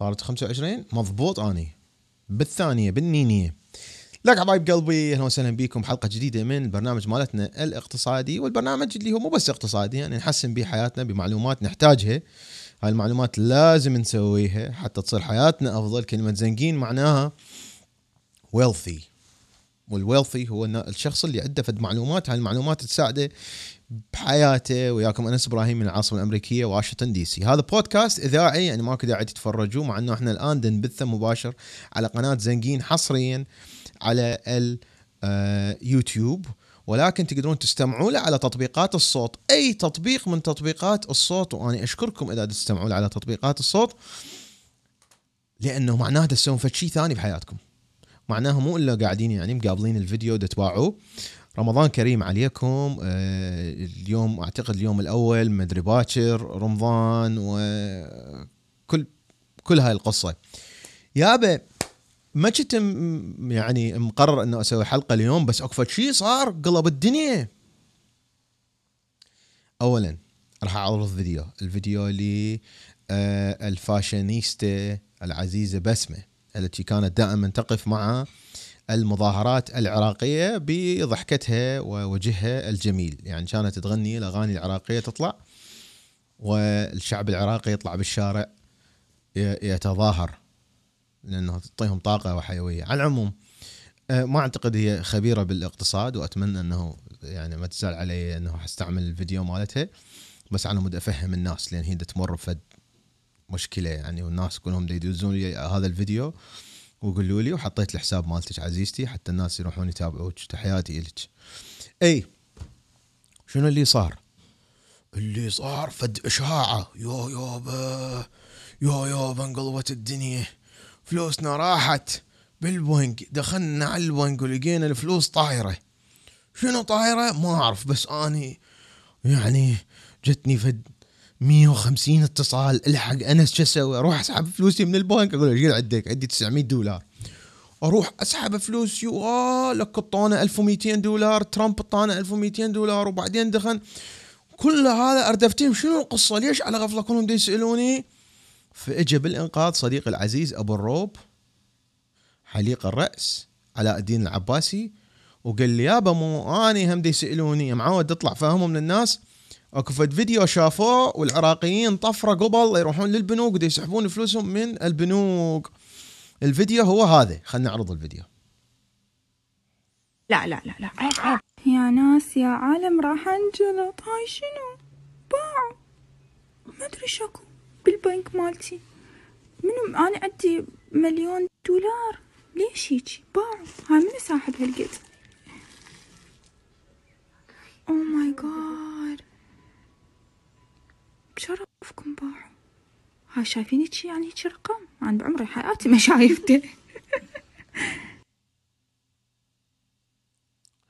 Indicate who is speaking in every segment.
Speaker 1: صارت 25 مضبوط أني. بالثانية بالنينية. لك حبايب قلبي أهلا وسهلا بكم بحلقه جديدة من البرنامج مالتنا الاقتصادي والبرنامج اللي هو مو بس اقتصادي يعني نحسن به حياتنا بمعلومات نحتاجها. هاي المعلومات لازم نسويها حتى تصير حياتنا أفضل. كلمة زنقين معناها wealthy. وال wealthy هو الشخص اللي عنده فد معلومات. هاي المعلومات تساعده بحياته وياكم. أنس إبراهيم من العاصمة الأمريكية واشنطن دي سي. هذا بودكاست إذاعي يعني ماكو داعي تتفرجوا مع إنه إحنا الآن نبثه مباشر على قناة زنقين حصريا على اليوتيوب ولكن تقدرون تستمعوا له على تطبيقات الصوت. أي تطبيق من تطبيقات الصوت وأنا أشكركم إذا تستمعوا له على تطبيقات الصوت لأنه معناه تسوون فد شيء ثاني بحياتكم. معناها مو إلا قاعدين يعني مقابلين الفيديو تتابعوه رمضان كريم عليكم. آه اليوم أعتقد اليوم الأول مدري باكر رمضان وكل كل هاي القصة. يابا ما كنت يعني مقرر إنه أسوي حلقة اليوم بس اكو شيء صار قلب الدنيا. اولا راح أعرض فيديو. الفيديو اللي آه الفاشينيستا العزيزة بسمة التي كانت دائما تقف مع المظاهرات العراقية بضحكتها ووجهها الجميل. يعني كانت تغني الأغاني العراقية تطلع والشعب العراقي يطلع بالشارع يتظاهر لأنه تعطيهم طاقة وحيوية. على العموم ما أعتقد هي خبيرة بالاقتصاد وأتمنى أنه يعني ما تزعل علي أنه حستعمل الفيديو مالتها بس على مود أفهم الناس لأن هي تمر بفد مشكلة يعني والناس كلهم يدوزون لي هذا الفيديو. وقولوا لي وحطيت الحساب مالتك عزيزتي حتى الناس يروحون يتابعوك تحياتي لك إي شنو اللي صار؟ اللي صار فد أشاعة. يا يابا يا يابا انقلبت الدنيا. فلوسنا راحت بالبنك. دخلنا على البنك ولقينا الفلوس طايرة. شنو طايرة؟ ما أعرف بس أني يعني جتني فد 150 اتصال الحق انس شو أسوي؟ أروح أسحب فلوسي من البنك أقول له إيش عندك؟ عندي 900 دولار أروح أسحب فلوسي واه لك الطانة 1200 دولار ترامب الطانة 1200 دولار وبعدين دخل كل هذا أردفتهم شنو القصة؟ ليش على غفلة كلهم يسألوني؟ فاجى بالانقاذ صديقي العزيز أبو الروب حليق الرأس علاء الدين العباسي وقال لي يابا مو آني هم يسألوني معود اطلع فاهمه من الناس اكو فد فيديو شافوه والعراقيين طفرة قبل يروحون للبنوك ودي يسحبون فلوسهم من البنوك. الفيديو هو هذا. خلينا نعرض الفيديو.
Speaker 2: لا لا لا لا. عيب عيب يا ناس يا عالم راح أنجلط هاي شنو؟ باعوا. ما أدري شكو بالبنك مالتي. منو؟ أنا عندي مليون دولار. ليش هيجي باعوا. هاي منو ساحب هالقد؟ oh my God بشرفكم باعوا هاي شايفين هيك يعني هيك رقم؟ أنا بعمري حياتي ما شايفته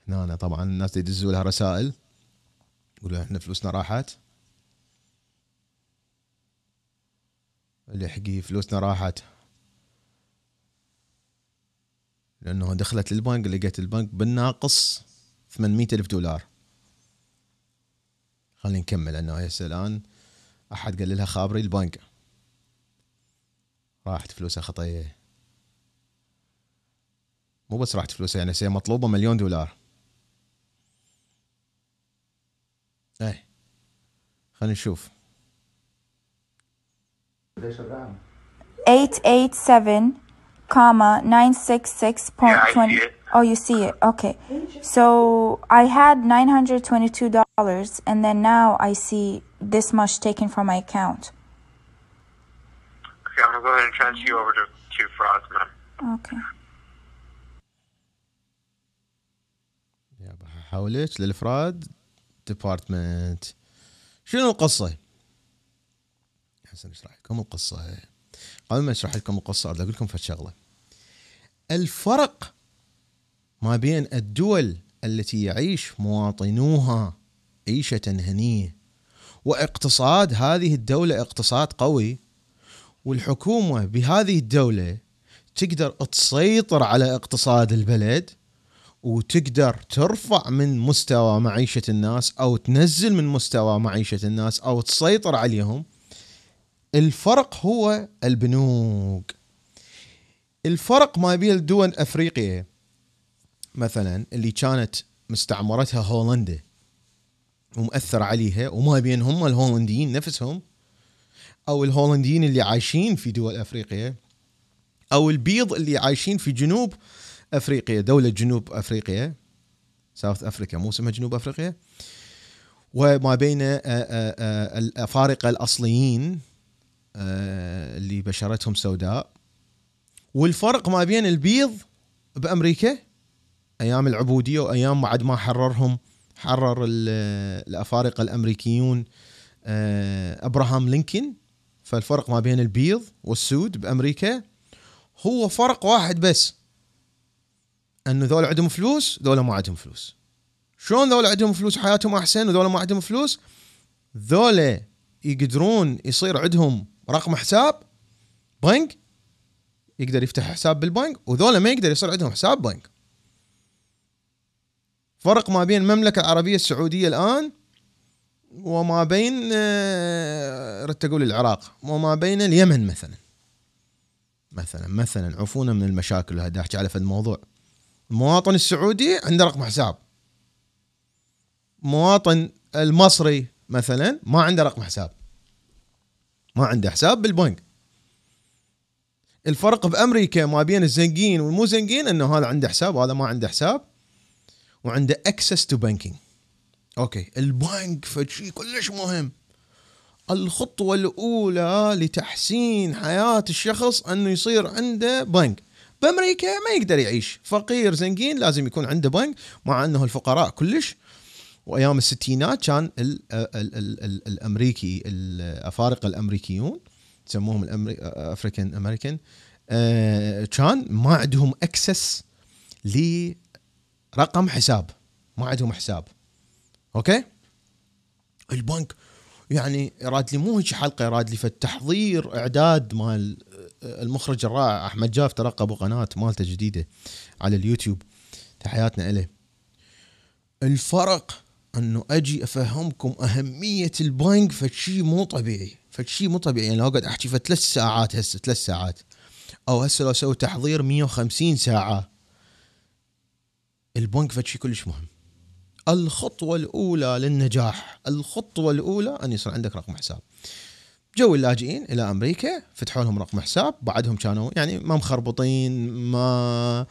Speaker 1: هنا أنا طبعا الناس يدزوا لها رسائل. يقولوا إحنا فلوسنا راحت. اللي حقي فلوسنا راحت. لأنه دخلت البنك لقيت البنك بالناقص 800 ألف دولار. خلينا نكمل انه هسه الآن أحد قال لها خابري البنك. راحت فلوسها خطيه مو بس راحت فلوسها يعني هي مطلوبة مليون دولار. إيه. خلينا نشوف.
Speaker 2: 887 comma 966 point
Speaker 3: Yeah, I
Speaker 2: 20
Speaker 3: see it.
Speaker 2: oh. You see it. Okay. So i had 922 dollars and then now i see this much taken from my account.
Speaker 3: Okay, I'm gonna go ahead and transfer you over to, to frauds, ma'am.
Speaker 2: okay.
Speaker 1: حولك للإفراد ديبارتمنت شنو القصة؟ حسن اشرح لكم القصة؟ قبل ما أشرح لكم القصة أريد أقول لكم فد شغلة. الفرق ما بين الدول التي يعيش مواطنوها عيشه هنية. واقتصاد هذه الدولة اقتصاد قوي. والحكومة بهذه الدولة تقدر تسيطر على اقتصاد البلد وتقدر ترفع من مستوى معيشة الناس أو تنزل من مستوى معيشة الناس أو تسيطر عليهم. الفرق هو البنوك. الفرق ما بين دول افريقيا مثلا اللي كانت مستعمرتها هولندا. ومؤثر عليها وما بين هم الهولنديين نفسهم أو الهولنديين اللي عايشين في دول أفريقيا أو البيض اللي عايشين في جنوب أفريقيا دولة جنوب أفريقيا ساوث افريقيا مو اسمها جنوب أفريقيا وما بين آه، آه، آه، الافارقه الأصليين اللي بشرتهم سوداء والفرق ما بين البيض بأمريكا أيام العبودية وأيام بعد ما حررهم حرر ال- الأفارقة الأمريكيون آه، أبراهام لينكولن فالفرق ما بين البيض والسود بأمريكا هو فرق واحد بس أنه ذولا عندهم فلوس ذولا ما عندهم فلوس. شلون ذولا عندهم فلوس حياتهم أحسن وذولا ما عندهم فلوس؟ ذولا يقدرون يصير عندهم رقم حساب بنك يقدر يفتح حساب بالبنك وذولا ما يقدر يصير عندهم حساب بنك. فرق ما بين المملكة العربية السعودية الآن وما بين آه، ردت أقول العراق وما بين اليمن مثلا. مثلا مثلا عفونا من المشاكل هذا أحكي على في الموضوع المواطن السعودي عنده رقم حساب. مواطن المصري مثلا ما عنده رقم حساب. ما عنده حساب بالبنك. الفرق بأمريكا ما بين الزنقين والمو زنقين إنه هذا عنده حساب وهذا ما عنده حساب. وعنده access to banking okay. البنك فشي كلش مهم. الخطوة الأولى لتحسين حياة الشخص أنه يصير عنده بنك بأمريكا ما يقدر يعيش. فقير زنقين لازم يكون عنده بنك مع أنه الفقراء كلش. وأيام الستينات كان ال ال ال ال الأمريكي الأفارقة الأمريكيون يسموهم ال African American آه، كان ما عندهم access لرقم حساب. ما عندهم حساب. okay؟ البنك يعني يراد لي مو هيك حلقة يراد لي في التحضير إعداد مال المخرج الرائع أحمد جاف ترقبوا قناة مالته جديدة على اليوتيوب. تحياتنا له الفرق إنه أجي أفهمكم أهمية البنك فشي مو طبيعي. فشي مو طبيعي. يعني لو اقعد أحكي في ثلاث ساعات هسه ثلاث ساعات. أو هسه لو أسوي تحضير 150 ساعة. البنك فشي كلش مهم. الخطوة الأولى للنجاح الخطوة الأولى أن يصير عندك رقم حساب. جو اللاجئين إلى أمريكا فتحوا لهم رقم حساب بعدهم كانوا يعني ما مخربطين ما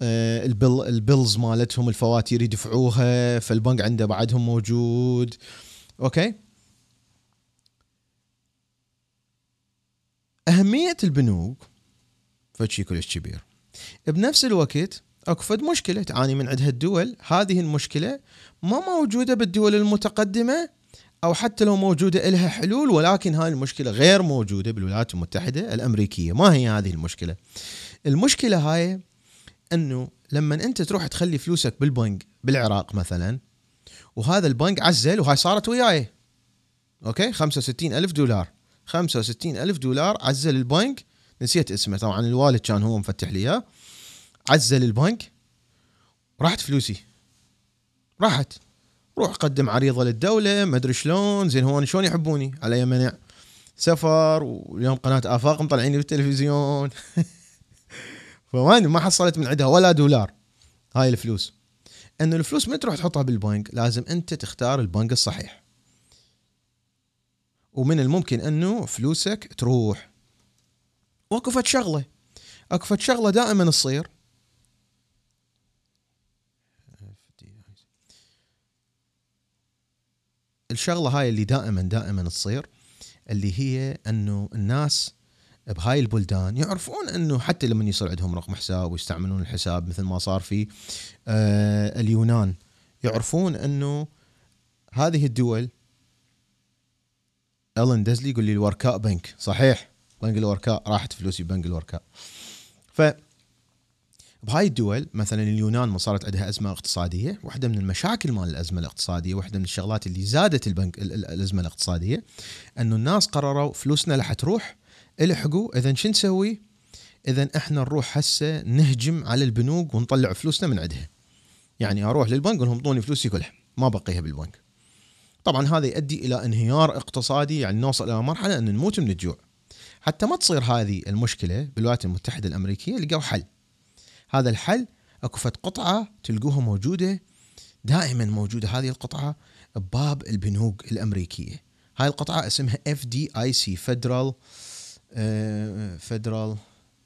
Speaker 1: آه، البل ال bills مالتهم الفواتير يدفعوها فالبنك عنده بعدهم موجود. okay؟ أهمية البنوك فشي كلش كبير. بنفس الوقت أكو فد مشكلة تعاني من عندها الدول هذه المشكلة ما موجودة بالدول المتقدمة أو حتى لو موجودة لها حلول ولكن هاي المشكلة غير موجودة بالولايات المتحدة الأمريكية. ما هي هذه المشكلة؟ المشكلة هاي إنه لما أنت تروح تخلي فلوسك بالبنك بالعراق مثلا وهذا البنك عزل وهاي صارت وياي. أوكي؟ 65 ألف دولار. 65 ألف دولار عزل البنك. نسيت اسمه طبعا الوالد كان هو مفتح لي إياه. عزل البنك راحت فلوسي. راحت. روح قدم عريضة للدولة ما أدري شلون زين هون شلون يحبوني. على منع. سفر واليوم قناة آفاق مطلعيني بالتلفزيون. فما ما حصلت من عندها ولا دولار. هاي الفلوس. إنه الفلوس من تروح تحطها بالبنك لازم أنت تختار البنك الصحيح. ومن الممكن إنه فلوسك تروح. فد شغلة. فد شغلة دائما تصير. الشغلة هاي اللي دائما دائما تصير اللي هي إنه الناس بهاي البلدان يعرفون إنه حتى لما يصير عندهم رقم حساب ويستعملون الحساب مثل ما صار في آه اليونان يعرفون إنه هذه الدول الن دزلي يقول لي الوركاء بنك صحيح؟ بنك الوركاء راحت فلوسي بنك الوركاء. ف بهاي الدول مثلا اليونان ما صارت عندها أزمة اقتصادية، واحدة من المشاكل مال الأزمة الاقتصادية، واحدة من الشغلات اللي زادت البنك ال- ال- الأزمة الاقتصادية أنه الناس قرروا فلوسنا راح تروح الحقوا اذا شو نسوي؟ اذا إحنا نروح هسه نهجم على البنوك ونطلع فلوسنا من عندها. يعني أروح للبنك لهم أعطوني فلوسي كلها ما بقيها بالبنك. طبعا هذا يؤدي إلى انهيار اقتصادي يعني نوصل إلى مرحلة أن نموت من الجوع حتى ما تصير هذه المشكلة بالولايات المتحدة الأمريكية لقوا حل هذا الحل. أكو فد قطعة تلقوها موجودة دائما موجودة هذه القطعة بباب البنوك الأمريكية. هاي القطعة اسمها FDIC Federal Federal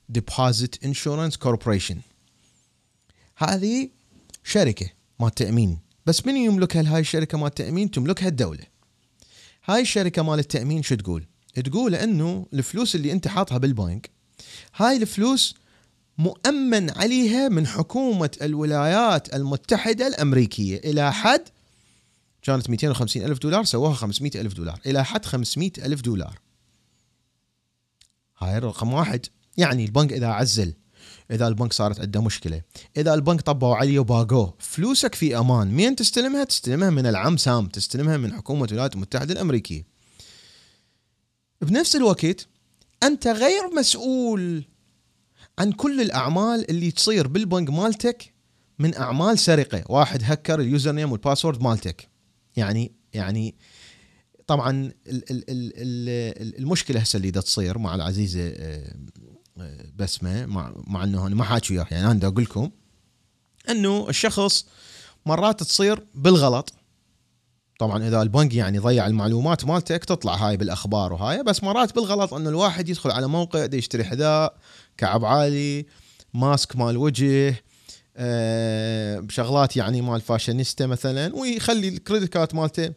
Speaker 1: Deposit Insurance Corporation هذه شركة مال تأمين. بس من يملكها هاي الشركة مال التامين تملكها الدولة. هاي الشركة مال التأمين شو تقول؟ تقول إنه الفلوس اللي أنت حاطها بالبنك هاي الفلوس مؤمن عليها من حكومة الولايات المتحدة الأمريكية. إلى حد كانت 250 ألف دولار سووها 500 ألف دولار. إلى حد 500 ألف دولار. هاي رقم واحد. يعني البنك إذا عزل إذا البنك صارت عنده مشكلة إذا البنك طبوا عليه وباقوه فلوسك في أمان. مين تستلمها؟ تستلمها من العم سام تستلمها من حكومة الولايات المتحدة الأمريكية. بنفس الوقت أنت غير مسؤول عن كل الأعمال اللي تصير بالبنك مالتك من أعمال سرقة. واحد هكر ال username وال password مالتك. يعني يعني طبعا ال ال ال المشكلة هسه اللي دا تصير مع العزيزة آه، آه، بسمة مع, مع إنه أنا ما حاكي وياه يعني أنا أقول لكم إنه الشخص مرات تصير بالغلط. طبعا إذا البنك يعني ضيع المعلومات مالتك تطلع هاي بالأخبار وهاي بس مرات بالغلط إنه الواحد يدخل على موقع دي يشتري حذاء كعب عالي ماسك مال وجه بشغلات يعني مال فاشينيستا مثلا ويخلي ال credit card مالته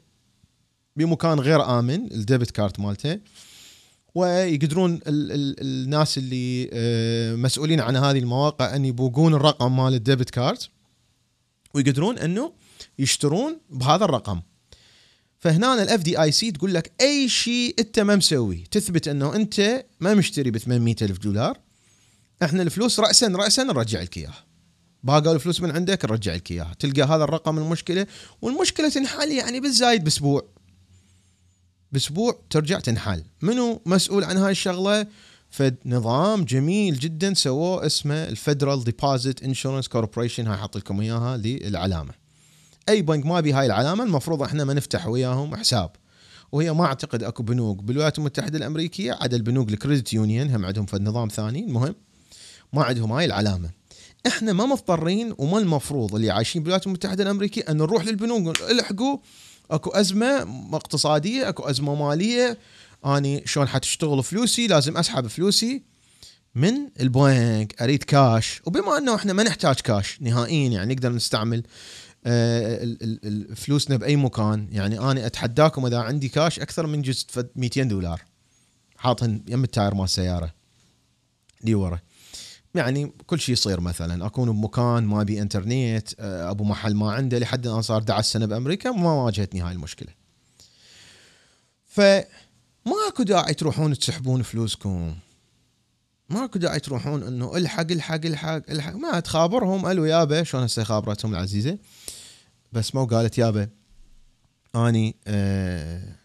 Speaker 1: بمكان غير آمن ال debit card مالته. ويقدرون ال ال الناس اللي أه مسؤولين عن هذه المواقع إن يبوقون الرقم مال ال debit card ويقدرون إنه يشترون بهذا الرقم. فهنا ال FDIC تقول لك أي شيء أنت ما مسوي. تثبت أنه أنت ما مشتري ب 800 ألف دولار. إحنا الفلوس راسا راسا نرجع لك اياها باقوا الفلوس من عندك نرجع لك اياها تلقى هذا الرقم المشكلة. والمشكلة تنحل يعني بالزايد بأسبوع. بأسبوع ترجع تنحل. منو مسؤول عن هاي الشغلة؟ فد نظام جميل جدا سووه اسمه ال Federal Deposit Insurance Corporation هاي حاط لكم إياها للعلامة. أي بنك ما بي هاي العلامة المفروض إحنا ما نفتح وياهم حساب. وهي ما أعتقد أكو بنوك بالولايات المتحدة الأمريكية عدا البنوك ال credit union هم عندهم فد نظام ثاني المهم ما عندهم هاي العلامة. إحنا ما مضطرين وما المفروض اللي عايشين بالولايات المتحدة الأمريكية ان نروح للبنوك الحقوا أكو أزمة اقتصادية أكو أزمة مالية. أني شلون حتشتغل فلوسي؟ لازم أسحب فلوسي من البنك أريد كاش وبما إنه إحنا ما نحتاج كاش نهائيا يعني نقدر نستعمل فلوسنا بأي مكان. يعني أنا أتحداكم إذا عندي كاش أكثر من جزء 200 دولار. حاطهن يم التاير مال السياره لي ورا. يعني كل شيء يصير مثلا. أكون بمكان ما بي إنترنت آه، أبو محل ما عنده لحد الآن صار 11 سنة بأمريكا ما واجهتني هاي المشكلة. فما أكو داعي تروحون تسحبون فلوسكم. ماكو داعي تروحون إنه الحق الحق الحق الحق. ما تخابرهم. ألو يابا شلون هسه خابرتهم العزيزة؟ بس مو قالت يابا آني آه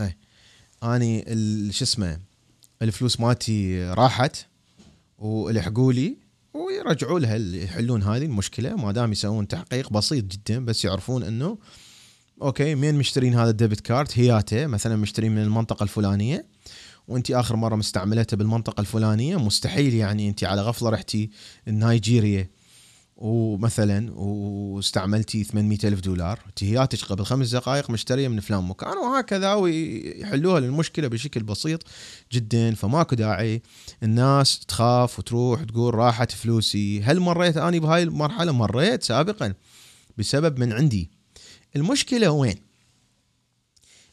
Speaker 1: اي آني شو اسمه الفلوس مالتي راحت والحقوا لي ويرجعوا لها يحلون هذه المشكلة. ما دام يسوون تحقيق بسيط جدا بس يعرفون إنه okay مين مشترين هذا ال debit card هياته مثلا مشترين من المنطقة الفلانية وأنت آخر مرة مستعملته بالمنطقة الفلانية مستحيل يعني أنت على غفلة رحتي نيجيريا ومثلا واستعملتي 800 ألف دولار تهياتك قبل خمس دقائق مشترية من فلان مكان وهكذا ويحلوها للمشكلة بشكل بسيط جدا. فماكو داعي الناس تخاف وتروح تقول راحت فلوسي. هل مريت؟ أنا بهاي المرحلة مريت سابقا بسبب من عندي. المشكلة وين؟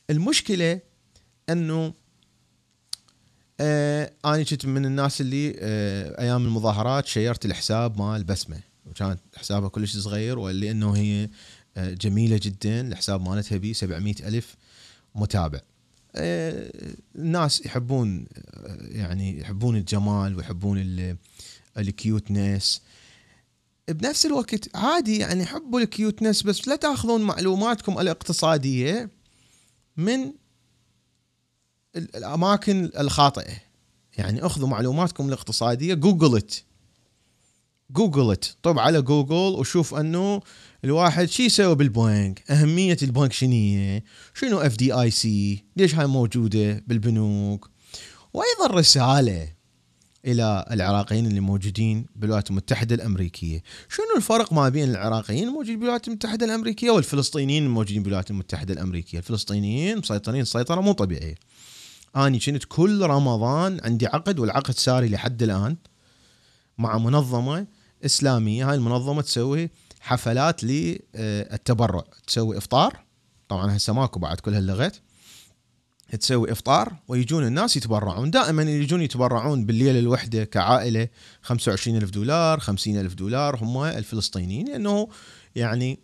Speaker 1: المشكلة أنه آه أنا كنت من الناس اللي آه أيام المظاهرات شيرت الحساب مال بسمة وكانت حسابها كلش صغير واللي انه هي آه جميلة جدا الحساب مالتها بي 700 ألف متابع. آه الناس يحبون آه يعني يحبون الجمال ويحبون ال cuteness بنفس الوقت عادي يعني حبوا ال cuteness بس لا تاخذون معلوماتكم الاقتصادية من الأماكن الخاطئة. يعني أخذوا معلوماتكم الاقتصادية جوجلت جوجلت طب على جوجل وشوف أنه الواحد شو يسوي بالبنك أهمية البنك شنو شنو FDIC ليش هاي موجودة بالبنوك؟ وأيضا رسالة. إلى العراقيين اللي موجودين بالولايات المتحدة الأمريكية. شنو الفرق ما بين العراقيين الموجودين بالولايات المتحدة الأمريكية والفلسطينيين الموجودين بالولايات المتحدة الأمريكية؟ الفلسطينيين مسيطرين سيطرة مو طبيعية. أني كنت كل رمضان عندي عقد والعقد ساري لحد الآن مع منظمة إسلامية. هاي المنظمة تسوي حفلات للتبرع تسوي إفطار. طبعا هسه ماكو بعد كل هاللغت تسوي إفطار ويجون الناس يتبرعون. دائما يجون يتبرعون بالليلة الوحدة كعائلة 25 ألف دولار 50 ألف دولار هم الفلسطينيين لأنه يعني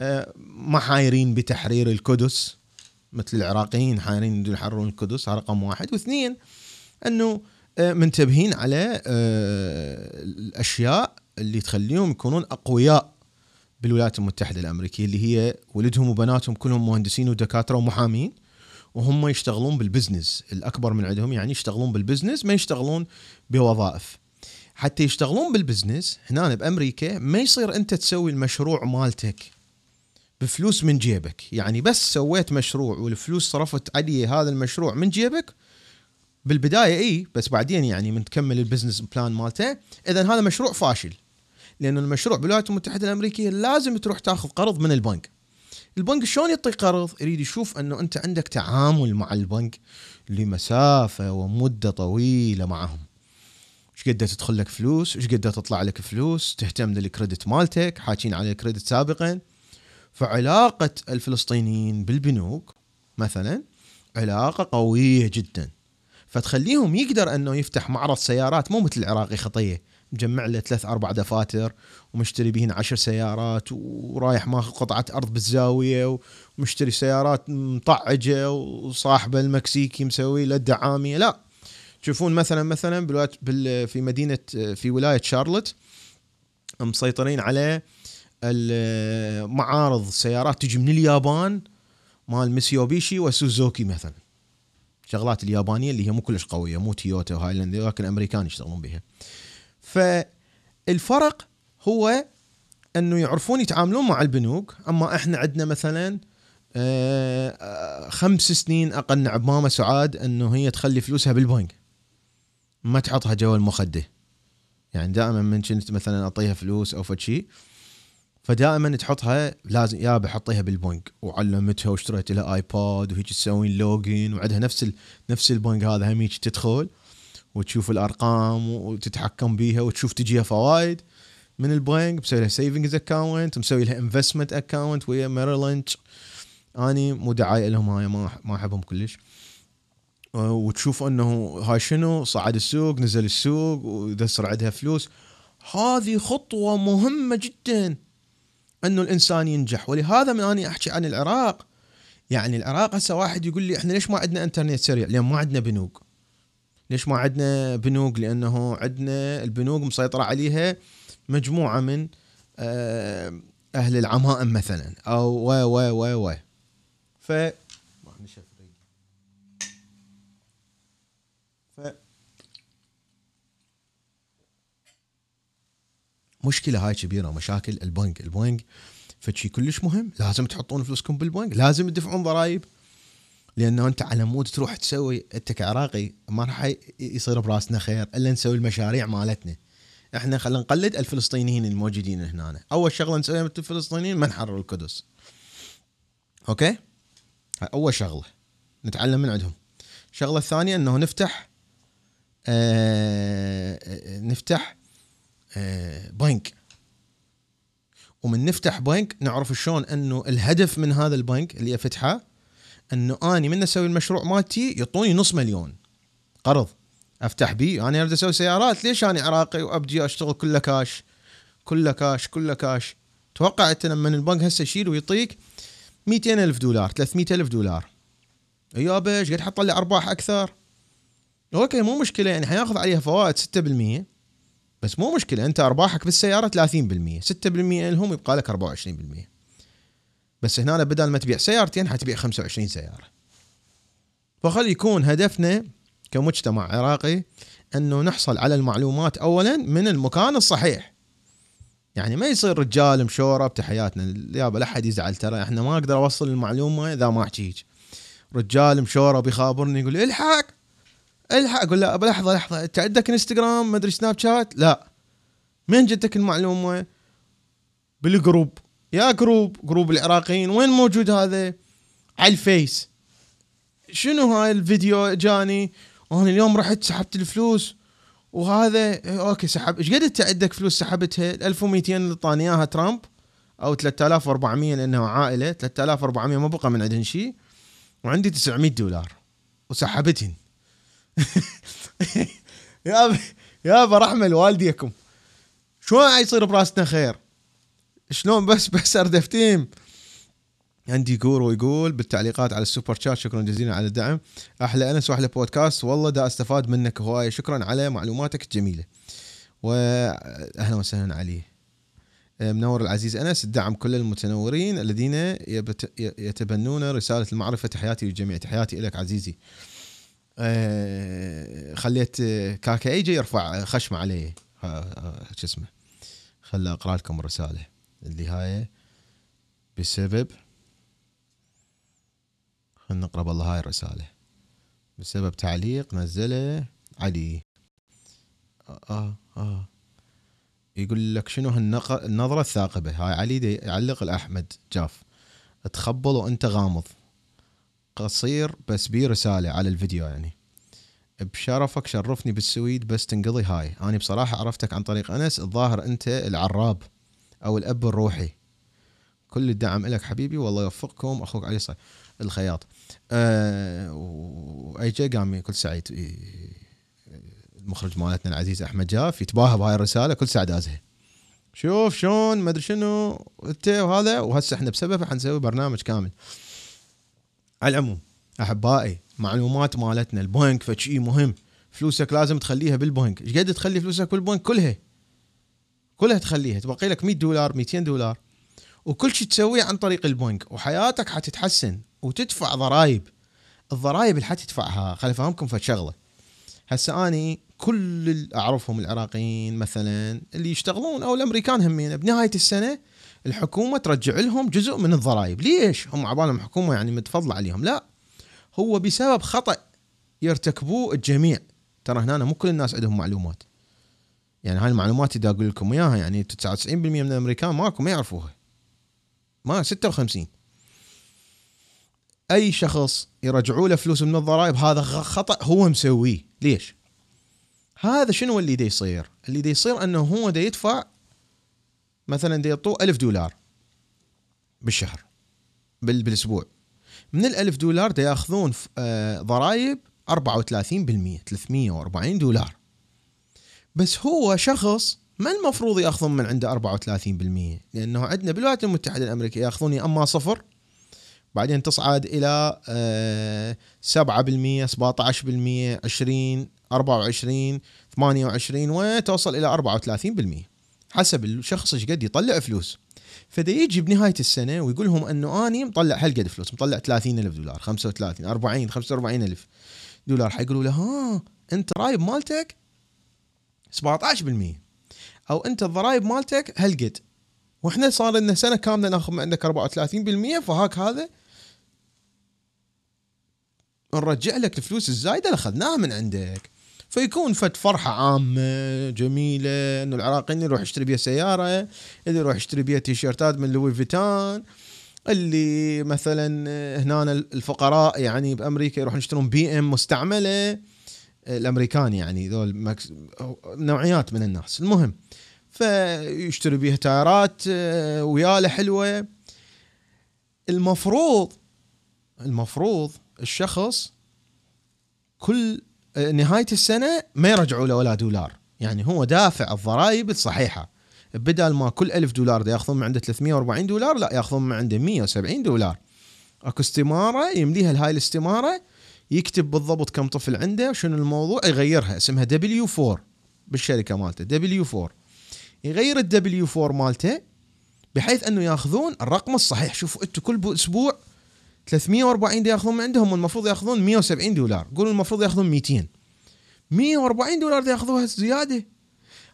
Speaker 1: آه، ما حايرين بتحرير القدس مثل العراقيين حايرين يحررون القدس رقم واحد. واثنين أنه آه، منتبهين على آه، الأشياء اللي تخليهم يكونون أقوياء بالولايات المتحدة الأمريكية اللي هي ولدهم وبناتهم كلهم مهندسين ودكاترة ومحامين. وهم يشتغلون بال business. الأكبر من عندهم يعني يشتغلون بال business ما يشتغلون بوظائف. حتى يشتغلون بال business هنا بأمريكا ما يصير أنت تسوي المشروع مالتك بفلوس من جيبك. يعني بس سويت مشروع والفلوس صرفت عليه هذا المشروع من جيبك بالبداية إي بس بعدين يعني من تكمل ال business plan مالته. إذا هذا مشروع فاشل لأن المشروع بالولايات المتحدة الأمريكية لازم تروح تاخذ قرض من البنك. البنك شلون يعطي قرض؟ يريد يشوف أنه أنت عندك تعامل مع البنك لمسافة ومدة طويلة معهم. إيش قد تدخل لك فلوس؟ إيش قد تطلع لك فلوس؟ تهتم لل credit مالتك حاكين على ال credit سابقا. فعلاقة الفلسطينيين بالبنوك مثلا علاقة قوية جدا. فتخليهم يقدر أنه يفتح معرض سيارات مو مثل العراقي خطية. مجمع له ثلاث أربع دفاتر ومشتري بهن عشر سيارات ورايح ماخذ قطعة أرض بالزاوية ومشتري سيارات مطعجة وصاحبه المكسيكي مسوي له الدعامية. لا تشوفون مثلا مثلا بالوقت بال في مدينة في ولاية شارلوت مسيطرين على معارض سيارات تجي من اليابان مال ميتسوبيشي وسوزوكي مثلا. شغلات اليابانية اللي هي مو كلش قوية مو تويوتا وهايلاندر لكن الامريكان يشتغلون بها. فالفرق هو أنه يعرفون يتعاملون مع البنوك أما إحنا عندنا مثلا آه، خمس سنين اقنع بماما سعاد أنه هي تخلي فلوسها بالبنك. ما تحطها جوا المخده يعني دائما من كنت مثلا أعطيها فلوس أو فد فدائما تحطها لازم يا بحطيها بالبنك. وعلمتها واشتريت لها آيباد وهيك تسوين login وعندها نفس ال... نفس البنك هذا هم تدخل. وتشوف الأرقام وتتحكم بيها وتشوف تجيها فوائد من البنك مسوي لها savings account مسوي لها investment account ويا ميرل لينش أني مو دعاية لهم هاي ما ما أحبهم كلش. وتشوف إنه هاي شنو؟ صعد السوق نزل السوق ودسر عندها فلوس. هذه خطوة مهمة جدا إنه الإنسان ينجح. ولهذا من أني أحكي عن العراق. يعني العراق هسه واحد يقول لي إحنا ليش ما عندنا إنترنت سريع؟ لأن ما عندنا بنوك. ليش ما عندنا بنوك؟ لأنه عندنا البنوك مسيطرة عليها مجموعة من آه، أهل العمائم مثلا أو و و و و. ف مشكلة هاي كبيرة مشاكل البنك. البنك فشي كلش مهم لازم تحطون فلوسكم بالبنك لازم تدفعون ضرائب. لأنه أنت على مود تروح تسوي انت كعراقي ما راح يصير براسنا خير إلا نسوي المشاريع مالتنا. إحنا خلينا نقلد الفلسطينيين الموجودين هنا أول شغلة نسويها مثل الفلسطينيين ما نحرر القدس. Okay? هاي أول شغلة. نتعلم من عندهم. الشغله الثانية إنه نفتح آه نفتح آه بنك. ومن نفتح بنك نعرف شلون إنه الهدف من هذا البنك اللي فتحة إنه أني من أسوي المشروع مالتي يعطوني نص مليون. قرض. أفتح بيه أنا أريد أسوي سيارات. ليش أنا عراقي وابدي أشتغل كله كاش كله كاش كله كاش توقع إنت لما البنك هسه يشيل ويعطيك 200 ألف دولار 300 ألف دولار. يابا إيش قد حط لي أرباح أكثر؟ okay مو مشكلة. يعني حياخذ عليها فوائد 6% بس مو مشكلة. أنت أرباحك بالسيارة 30% 6% لهم يبقى لك 24% بس هنا بدل ما تبيع سيارتين حتبيع 25 سيارة. فخلي يكون هدفنا كمجتمع عراقي أنه نحصل على المعلومات اولا من المكان الصحيح. يعني ما يصير رجال مشورة بتحياتنا يابا لا حد يزعل ترى إحنا ما أقدر أوصل المعلومة إذا ما احكي هيك رجال مشورة بيخابرني يقول إلحق إلحق أقول له لحظة لحظة أنت عندك إنستغرام ما أدري سناب شات؟ لا. من جتك المعلومة؟ بال group. يا group؟ group العراقيين وين موجود هذا؟ على الفيس. شنو هاي الفيديو جاني؟ وأنا اليوم رحت سحبت الفلوس. وهذا okay سحب إيش قد انت عندك فلوس سحبتها؟ ال 1200 اللي طاني اياها ترامب أو 3400 لأنه عائلة. 3400 ما بقى من عندهم شيء. وعندي 900 دولار. وسحبتهن. يابا يابا رحمه لوالديكم. شلون يصير براسنا خير؟ شلون بس بس اردفتيم عندي جورو يقول بالتعليقات على السوبر شات شكرا جزيلا على الدعم. أحلى أنس وأحلى بودكاست. والله دا أستفاد منك هواية. شكرا على معلوماتك الجميلة. واهلا وسهلا علي. منور العزيز أنس الدعم كل المتنورين الذين يتبنون رسالة المعرفة. تحياتي للجميع. تحياتي لك عزيزي. آه، خليت كاكا ايجي يرفع خشمه علي ها- ها- شو اسمه. خل اقرا لكم الرسالة. اللي هاي بسبب خلينا نقرا بالله هاي الرسالة. بسبب تعليق نزله علي. آه, آه آه. يقول لك شنو النظرة الثاقبة؟ هاي علي دي يعلق الأحمد جاف. تخبل وأنت غامض. قصير بس بيه رسالة على الفيديو يعني. بشرفك شرفني بالسويد بس تنقضي هاي. أنا بصراحة عرفتك عن طريق أنس الظاهر أنت العراب. أو الأب الروحي. كل الدعم لك حبيبي والله يوفقكم. أخوك علي صاير الخياط. أه واي جي قام كل إيه، المخرج مالتنا العزيز أحمد جاف يتباهى بهاي الرسالة كل ساعه دازها شوف شلون ما أدري شنو انت وهذا وهسه إحنا بسببه حنسوي برنامج كامل. على العموم أحبائي معلومات مالتنا البنك فشي مهم. فلوسك لازم تخليها بالبنك. إيش قد تخلي فلوسك بالبنك؟ كلها. كلها تخليها. تبقي لك 100 دولار 200 دولار. وكل شيء تسويه عن طريق البنك وحياتك حتتحسن وتدفع ضرائب. الضرائب اللي حتدفعها خليني أفهمكم في شغله هسه أني كل اللي أعرفهم العراقيين مثلا اللي يشتغلون أو الأمريكان همين. بنهاية السنة الحكومة ترجع لهم جزء من الضرائب. ليش؟ هم عبالهم حكومة يعني متفضلة عليهم. لا هو بسبب خطأ يرتكبوه الجميع. ترى هنا مو كل الناس عندهم معلومات. يعني هاي المعلومات اللي أقول لكم إياها يعني 99% من الأمريكان ماكو ما يعرفوها. ما 56 أي شخص يرجعوا له فلوس من الضرائب هذا خطأ هو مسويه. ليش؟ هذا شنو اللي دا يصير؟ اللي دا يصير أنه هو دا يدفع مثلا دا يعطوه ألف دولار بالشهر بال- بالأسبوع. من الألف دولار دا ياخذون آه، ضرائب 34% 340 دولار. بس هو شخص ما المفروض ياخذون من عنده 34% لأنه عندنا بالولايات المتحدة الأمريكية ياخذون يا أما صفر بعدين تصعد إلى آه، 7% 17% 20 24 28 وتوصل إلى 34% حسب الشخص إيش قد يطلع فلوس. فدا يجي بنهاية السنة ويقول لهم إنه أني مطلع هالقد فلوس؟ مطلع 30 ألف دولار 35 40 45 ألف دولار. حيقولوا له ها أنت رايب مالتك؟ 17% أو أنت الضرايب مالتك هالقد وإحنا صار لنا سنة كاملة ناخذ من عندك 34% فهاك هذا نرجع لك الفلوس الزايدة اللي أخذناها من عندك. فيكون فد فرحة عامة جميلة إنه العراقيين يروح يشتري بيها سيارة اللي يروح يشتري بيها تيشيرتات من لوي فيتان. اللي مثلا هنا الفقراء يعني بأمريكا يروحون يشترون بي إم مستعملة. الأمريكان يعني ذول. نوعيات من الناس. المهم فيشتري بيها تايرات آه، وياله حلوة. المفروض المفروض الشخص كل آه، نهاية السنة ما يرجعوا له ولا دولار. يعني هو دافع الضرائب الصحيحة. بدل ما كل ألف دولار دا ياخذون من عنده 340 دولار لا ياخذون من عنده 170 دولار. أكو استمارة يمليها لهاي الاستمارة يكتب بالضبط كم طفل عنده شنو الموضوع؟ يغيرها اسمها W 4 بالشركة مالته W 4 يغير ال W 4 مالته بحيث أنه ياخذون الرقم الصحيح. شوفوا أنتم كل بو- أسبوع 340 دا ياخذون من عندهم المفروض ياخذون 170 دولار. قولوا المفروض ياخذون 200 140 دولار دا ياخذوها زيادة.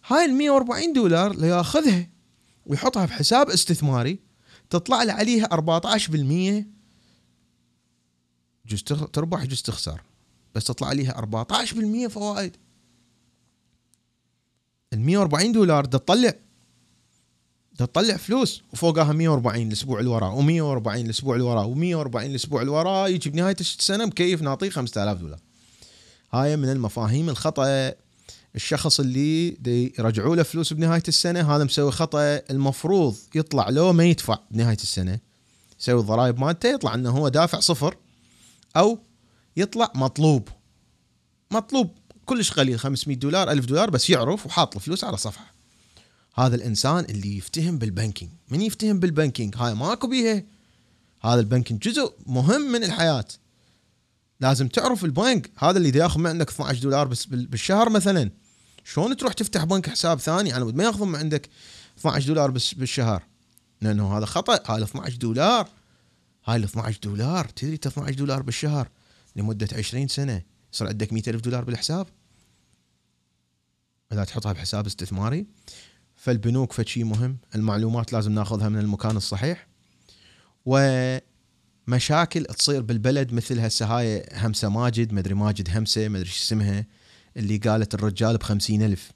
Speaker 1: هاي ال 140 دولار اللي ياخذها ويحطها بحساب استثماري تطلع له عليها 14% جزء تربح جزء تخسر. بس تطلع عليها 14% فوائد. ال 140 دولار ده تطلع ده تطلع فلوس وفوقها 140 الأسبوع اللي وراه و140 الأسبوع اللي وراه و140 الأسبوع اللي وراه يجي بنهايه السنة مكيف نعطيه 5000 دولار. هاي من المفاهيم الخطأ. الشخص اللي يرجعوا له فلوس بنهاية السنة هذا مسوي خطأ. المفروض يطلع له ما يدفع بنهاية السنة يسوي الضرائب مالته يطلع إنه هو دافع صفر. أو يطلع مطلوب. مطلوب كلش قليل 500 دولار 1000 دولار بس يعرف وحاط الفلوس على صفحة. هذا الإنسان اللي يفتهم بالبنكينج. من يفتهم بالبنكينج؟ هاي ماكو بيها. هذا البنكينج جزء مهم من الحياة. لازم تعرف البنك. هذا اللي ياخذ من عندك 12 دولار بس بالشهر مثلا شلون تروح تفتح بنك حساب ثاني؟ على ما ياخذون من عندك 12 دولار بس بالشهر. لأنه هذا خطأ. هاي 12 دولار. هاي ال 12 دولار تدري 12 دولار بالشهر لمدة 20 سنة يصير عندك 100 ألف دولار بالحساب؟ إذا تحطها بحساب استثماري. فالبنوك فشي مهم المعلومات لازم ناخذها من المكان الصحيح. ومشاكل تصير بالبلد مثل هسه هاي همسة ماجد مدري ماجد همسة مدري شو اسمها اللي قالت الرجال بخمسين ألف.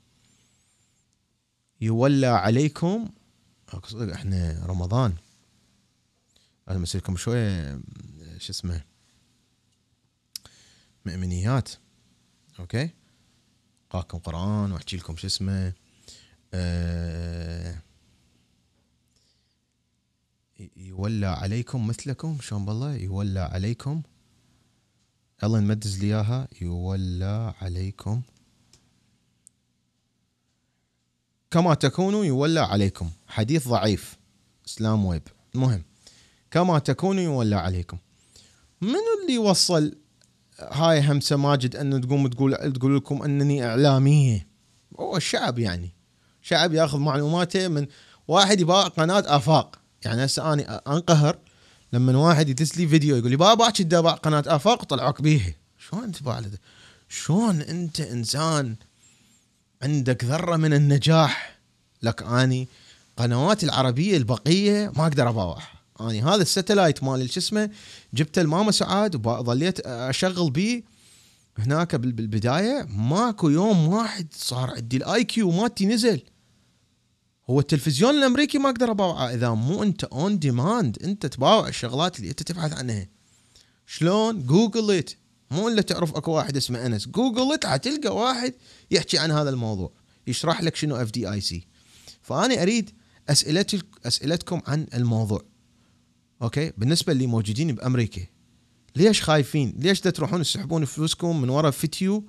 Speaker 1: يولى عليكم إحنا رمضان. لازم أسوي لكم شوية شو اسمه؟ مأمنيات. أوكي؟ قاكم قرآن وأحكي لكم شو اسمه. أه يولى عليكم مثلكم شلون بالله؟ يولى عليكم. الله نمدز لي إياها. يولى عليكم. كما تكونوا يولى عليكم. حديث ضعيف. إسلام ويب. المهم كما تكونوا يولى عليكم. منو اللي وصل هاي همسة ماجد أن تقوم تقول تقول لكم أنني اعلاميه هو الشعب يعني. شعب ياخذ معلوماته من واحد يباع قناة آفاق. يعني هسه اني أنقهر لما واحد يدس لي فيديو يقول لي بابا كنت اباع قناة آفاق وطلعوك بيها شلون تباع شلون أنت إنسان عندك ذرة من النجاح؟ لك أني قنوات العربية البقية ما أقدر اباوعها آني هذا الستلايت مال شو اسمه جبته لماما سعاد وظليت أشغل بيه هناك بالبداية. ماكو يوم واحد صار عندي ال IQ مالتي نزل. هو التلفزيون الأمريكي ما أقدر أباوعه. إذا مو أنت on demand أنت تباوع الشغلات اللي أنت تبحث عنها. شلون؟ Google it مو إلا تعرف أكو واحد اسمه أنس. Google it حتلقى واحد يحكي عن هذا الموضوع. يشرح لك شنو FDIC فانا أريد أسئلتكم عن الموضوع. أوكي؟ بالنسبة اللي موجودين بأمريكا ليش خايفين؟ ليش تروحون تسحبون فلوسكم من وراء فيديو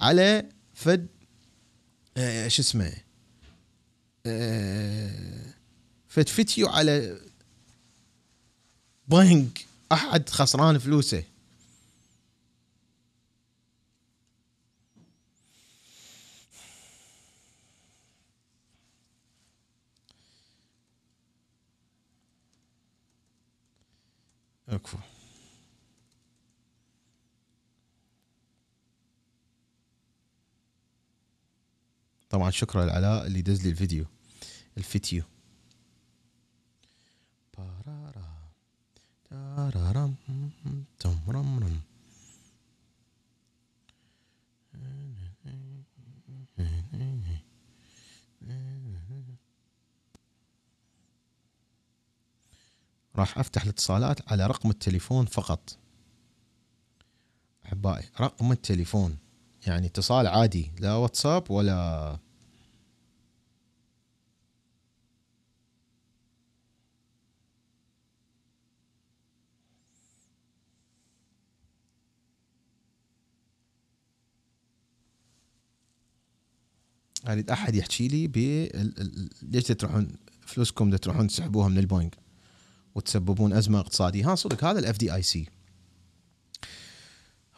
Speaker 1: على فد آه شو اسمه؟ آه فد فيديو على بنك أحد خسران فلوسه. طبعا شكرا لعلاء اللي دز لي الفيديو. الفيديو راح أفتح الاتصالات على رقم التليفون فقط. أحبائي رقم التليفون. يعني اتصال عادي لا واتساب ولا أريد أحد يحكي لي ب ليش تروحون فلوسكم تروحون تسحبوها من البنك وتسببون أزمة اقتصادية. ها صدق هذا ال FDIC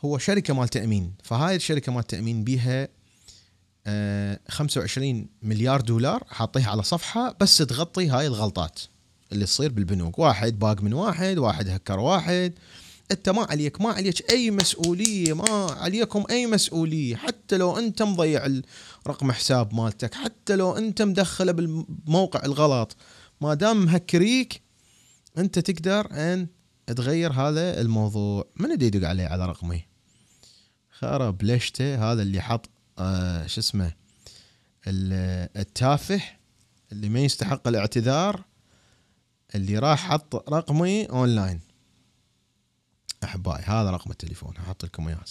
Speaker 1: هو شركة مال تأمين. فهاي الشركة مال تأمين بيها آه 25 مليار دولار حاطيها على صفحة بس تغطي هاي الغلطات اللي تصير بالبنوك. واحد باق من واحد واحد هكر واحد. انت ما عليك ما عليك أي مسؤولية ما عليكم أي مسؤولية. حتى لو أنت مضيع رقم حساب مالتك حتى لو أنت مدخله بالموقع الغلط ما دام مهكريك أنت تقدر أن تغير هذا الموضوع. من يدق عليه على رقمي خرب لشته هذا اللي حط آه شو اسمه ال- التافه اللي ما يستحق الاعتذار اللي راح حط رقمي اونلاين أحبائي هذا رقم التليفون هحط لكم اياه.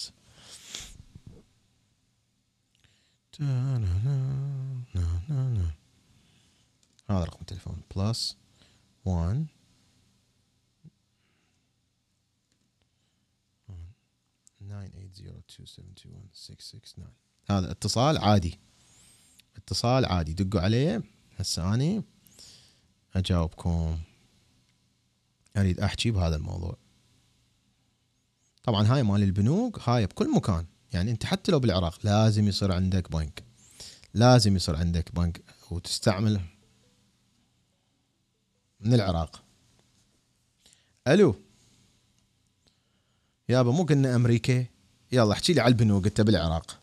Speaker 1: هذا رقم التليفون بلس 1 هذا اتصال عادي. اتصال عادي. دقوا عليه. هسه اني أجاوبكم. أريد أحكي بهذا الموضوع. طبعا هاي مال البنوك هاي بكل مكان. يعني أنت حتى لو بالعراق لازم يصير عندك بنك. لازم يصير عندك بنك وتستعمل من العراق. ألو. يابا مو قلنا أمريكا؟ يلا احكي لي على البنوك انت بالعراق.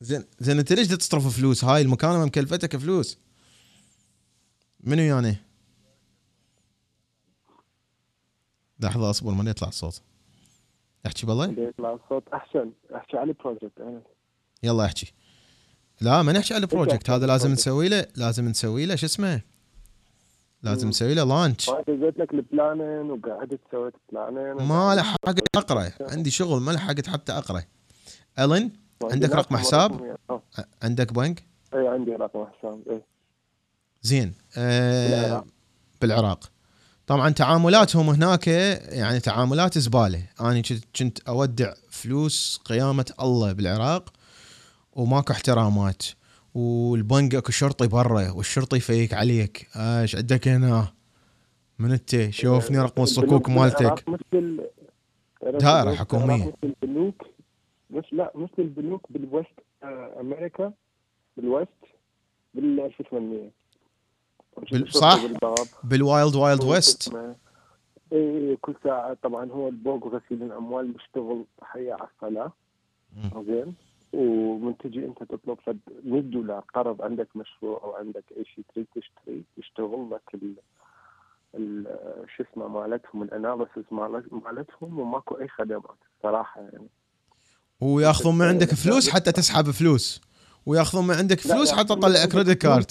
Speaker 1: زين زين أنت ليش تصرف فلوس؟ هاي المكالمه مكلفتك فلوس؟ منو يعني؟ لحظة أصبر ما يطلع الصوت. احكي بالله.
Speaker 4: يطلع الصوت. أحسن. أحكي على ال project أنا.
Speaker 1: يلا احكي. لا ما نحكي على ال project هذا لازم نسوي له لازم نسوي له شو اسمه؟ لازم
Speaker 4: مم.
Speaker 1: نسوي له launch
Speaker 4: ما دزيت لك ال planning وقعدت سويت planning
Speaker 1: ما لحقت أقرأ. عندي شغل ما لحقت حتى أقرأ. ألين عندك رقم حساب؟
Speaker 4: آه.
Speaker 1: عندك بنك؟
Speaker 4: اي عندي رقم حساب اي
Speaker 1: زين. آه
Speaker 4: بالعراق.
Speaker 1: بالعراق. طبعا تعاملاتهم هناك يعني تعاملات زبالة. أنا كنت أودع فلوس قيامة الله بالعراق وماكو احترامات. والبنك اكو شرطي برا والشرطي يفيك عليك. آه، إيش عندك هنا؟ من أنت؟ شوفني رقم الصكوك مالتك.
Speaker 4: مثل
Speaker 1: حكومية.
Speaker 4: بالعراق مثل البنوك مش لا مثل البنوك بالوست آه، أمريكا بالوست بال 1800
Speaker 1: بال- صح.
Speaker 4: بال
Speaker 1: wild wild west
Speaker 4: اي كل ساعة طبعا هو البوق غسيل الأموال بيشتغل حي على الصلاة.
Speaker 1: مم.
Speaker 4: زين ومن تجي أنت تطلب فد 100 دولار قرض عندك مشروع أو عندك أي شيء تريد تشتري يشتغل لك ال ال- شو اسمه مالتهم ال analysis مالتهم وماكو أي خدمات صراحة يعني.
Speaker 1: وياخذون من عندك فلوس حتى تسحب فلوس. وياخذون من عندك فلوس حتى تطلع
Speaker 4: credit.
Speaker 1: card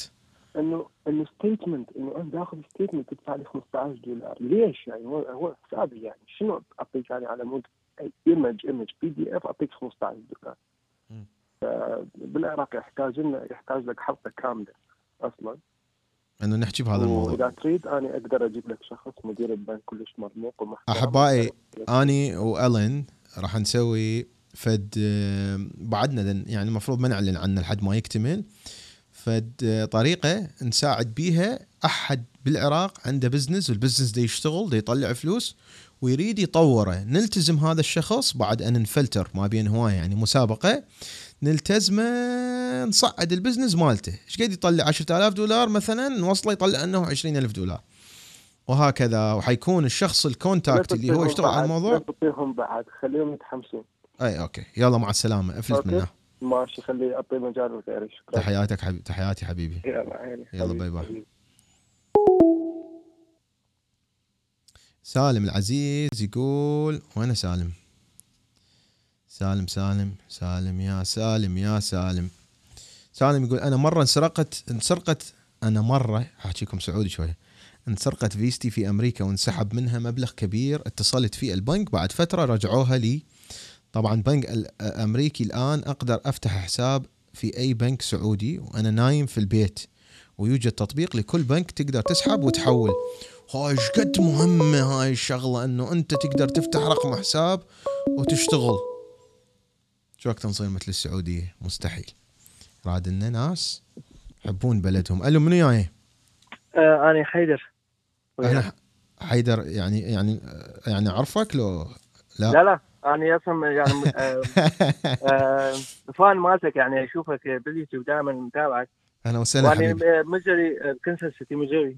Speaker 4: إنه إنه statement إنه انت تاخذ statement تدفع لي 15 دولار. ليش يعني؟ هو هو حسابي يعني. شنو أعطيك يعني على مود image image PDF أعطيك 15 دولار. بالعراق يحتاج لنا يحتاج لك حلقة كاملة أصلا.
Speaker 1: إنه نحكي بهذا الموضوع.
Speaker 4: وإذا تريد أنا أقدر أجيب لك شخص مدير البنك كلش مرموق ومحترم.
Speaker 1: أحبائي، اني وإلين راح نسوي فد آه، بعدنا يعني المفروض ما نعلن عنه لحد ما يكتمل. فد آه، طريقة نساعد بيها أحد بالعراق عنده business وال business ده يشتغل ده يطلع فلوس. ويريد يطوره. نلتزم هذا الشخص بعد أن نفلتر ما بين هوايه يعني مسابقة. نلتزمه نصعد ال business مالته. إيش قد يطلع؟ 10000 دولار مثلا نوصله يطلع أنه 20000 دولار. وهكذا. وحيكون الشخص ال contact اللي هو يشتغل على الموضوع.
Speaker 4: لا بعد خليهم يتحمسون
Speaker 1: أي أوكي. يلا مع السلامة.
Speaker 4: أفلت.
Speaker 1: منه.
Speaker 4: ماشي خلي اعطي مجال لغيري شكرا.
Speaker 1: تحياتك حبيبي. تحياتي حبيبي.
Speaker 4: يلا عيني.
Speaker 1: يلا bye
Speaker 4: bye.
Speaker 1: سالم العزيز يقول وين سالم؟ سالم سالم سالم يا سالم يا سالم. سالم يقول أنا مرة انسرقت انسرقت أنا مرة أحكيكم سعودي شوية انسرقت فيستي في أمريكا وانسحب منها مبلغ كبير اتصلت في البنك بعد فترة رجعوها لي. طبعا بنك الامريكي الآن أقدر أفتح حساب في أي بنك سعودي وأنا نايم في البيت ويوجد تطبيق لكل بنك تقدر تسحب وتحول. هاي قد مهمة هاي الشغلة؟ إنه أنت تقدر تفتح رقم حساب وتشتغل. شو وقت نصير مثل السعودية؟ مستحيل. راد لنا ناس يحبون بلدهم. ألو منو جاي؟
Speaker 5: آه أنا حيدر.
Speaker 1: أنا حيدر يعني يعني يعني اعرفك لو؟ لا.
Speaker 5: لا لا. أنا أصلا يعني آه آه فان مالتك يعني أشوفك باليوتيوب دائما متابعك.
Speaker 1: أهلا وسهلا
Speaker 5: وأنا
Speaker 1: حبيبي.
Speaker 5: مجري بكنساس سيتي مجري.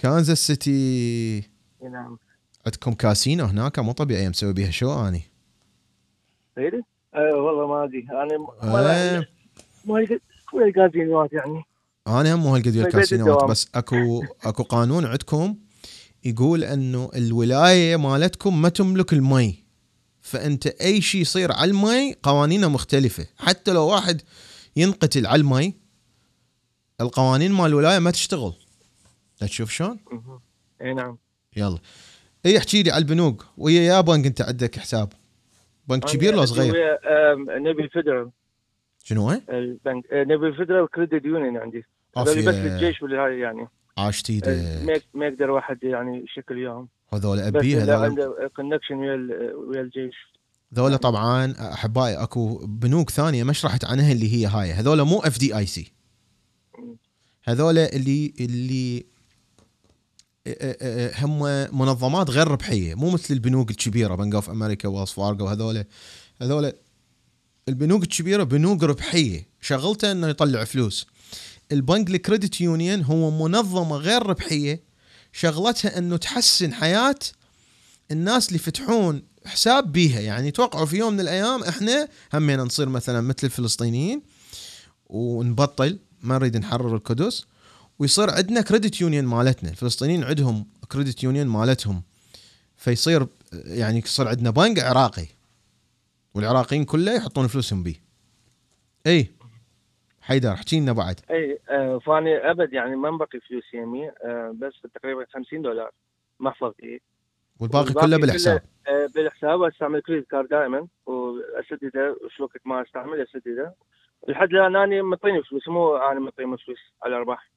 Speaker 1: كانزاس سيتي
Speaker 5: نعم.
Speaker 1: عندكم كاسينو هناك؟ مو طبيعي مسوي بيها شو أني.
Speaker 5: غيري؟ آه والله ما أدري. أنا
Speaker 1: إيه.
Speaker 5: ما يق- ما الكازينوات يعني.
Speaker 1: أنا هم مو هالقد ويا الكاسينوات
Speaker 5: الدوام.
Speaker 1: بس اكو أكو قانون عندكم يقول إنه الولاية مالتكم ما تملك المي. فأنت أي شيء يصير على المي قوانينه مختلفة. حتى لو واحد ينقتل على المي القوانين مال الولاية ما تشتغل. تشوف شلون.
Speaker 5: إي نعم.
Speaker 1: يلا. اي احكي لي على البنوك. ويا يا بنك انت عندك حساب؟ بنك كبير لو صغير؟
Speaker 5: Navy Federal.
Speaker 1: شنو؟
Speaker 5: البنك آه، Navy Federal Credit Union عندي. هذول بس للجيش والهاي يعني.
Speaker 1: عاش
Speaker 5: آه، ما ما يقدر واحد يعني يشكل وياهم.
Speaker 1: هذول
Speaker 5: أبي
Speaker 1: هذول؟
Speaker 5: عنده connection ويا ويا الجيش.
Speaker 1: ذولا طبعا أحبائي أكو بنوك ثانية ما شرحت عنها اللي هي هاي. هذول مو FDIC هذول اللي اللي هم منظمات غير ربحية مو مثل البنوك الكبيرة Bank of America Wells Fargo هذول هذول البنوك الكبيرة بنوك ربحية. شغلته إنه يطلع فلوس. البنك ال credit union هو منظمة غير ربحية. شغلتها إنه تحسن حياة الناس اللي يفتحون حساب بيها. يعني توقعوا في يوم من الأيام إحنا همينا نصير مثلا مثل الفلسطينيين ونبطل ما نريد نحرر القدس. ويصير عندنا credit union مالتنا. الفلسطينيين عندهم credit union مالتهم. فيصير يعني يصير عندنا بنك عراقي. والعراقيين كله يحطون فلوسهم بيه. إي حيدر احكي لنا بعد.
Speaker 5: إي آه، فاني أبد يعني ما مبقي فلوس يمي آه، بس تقريبا 50 دولار محفظتي
Speaker 1: والباقي
Speaker 5: والباقي
Speaker 1: كله
Speaker 5: كله-
Speaker 1: بالحساب
Speaker 5: آه، بالحساب أستعمل credit card دائما واسدده وش وقت ما أستعمل اسدده لحد الآن أنا معطيني فلوس مو أنا معطيهم فلوس على الأرباح.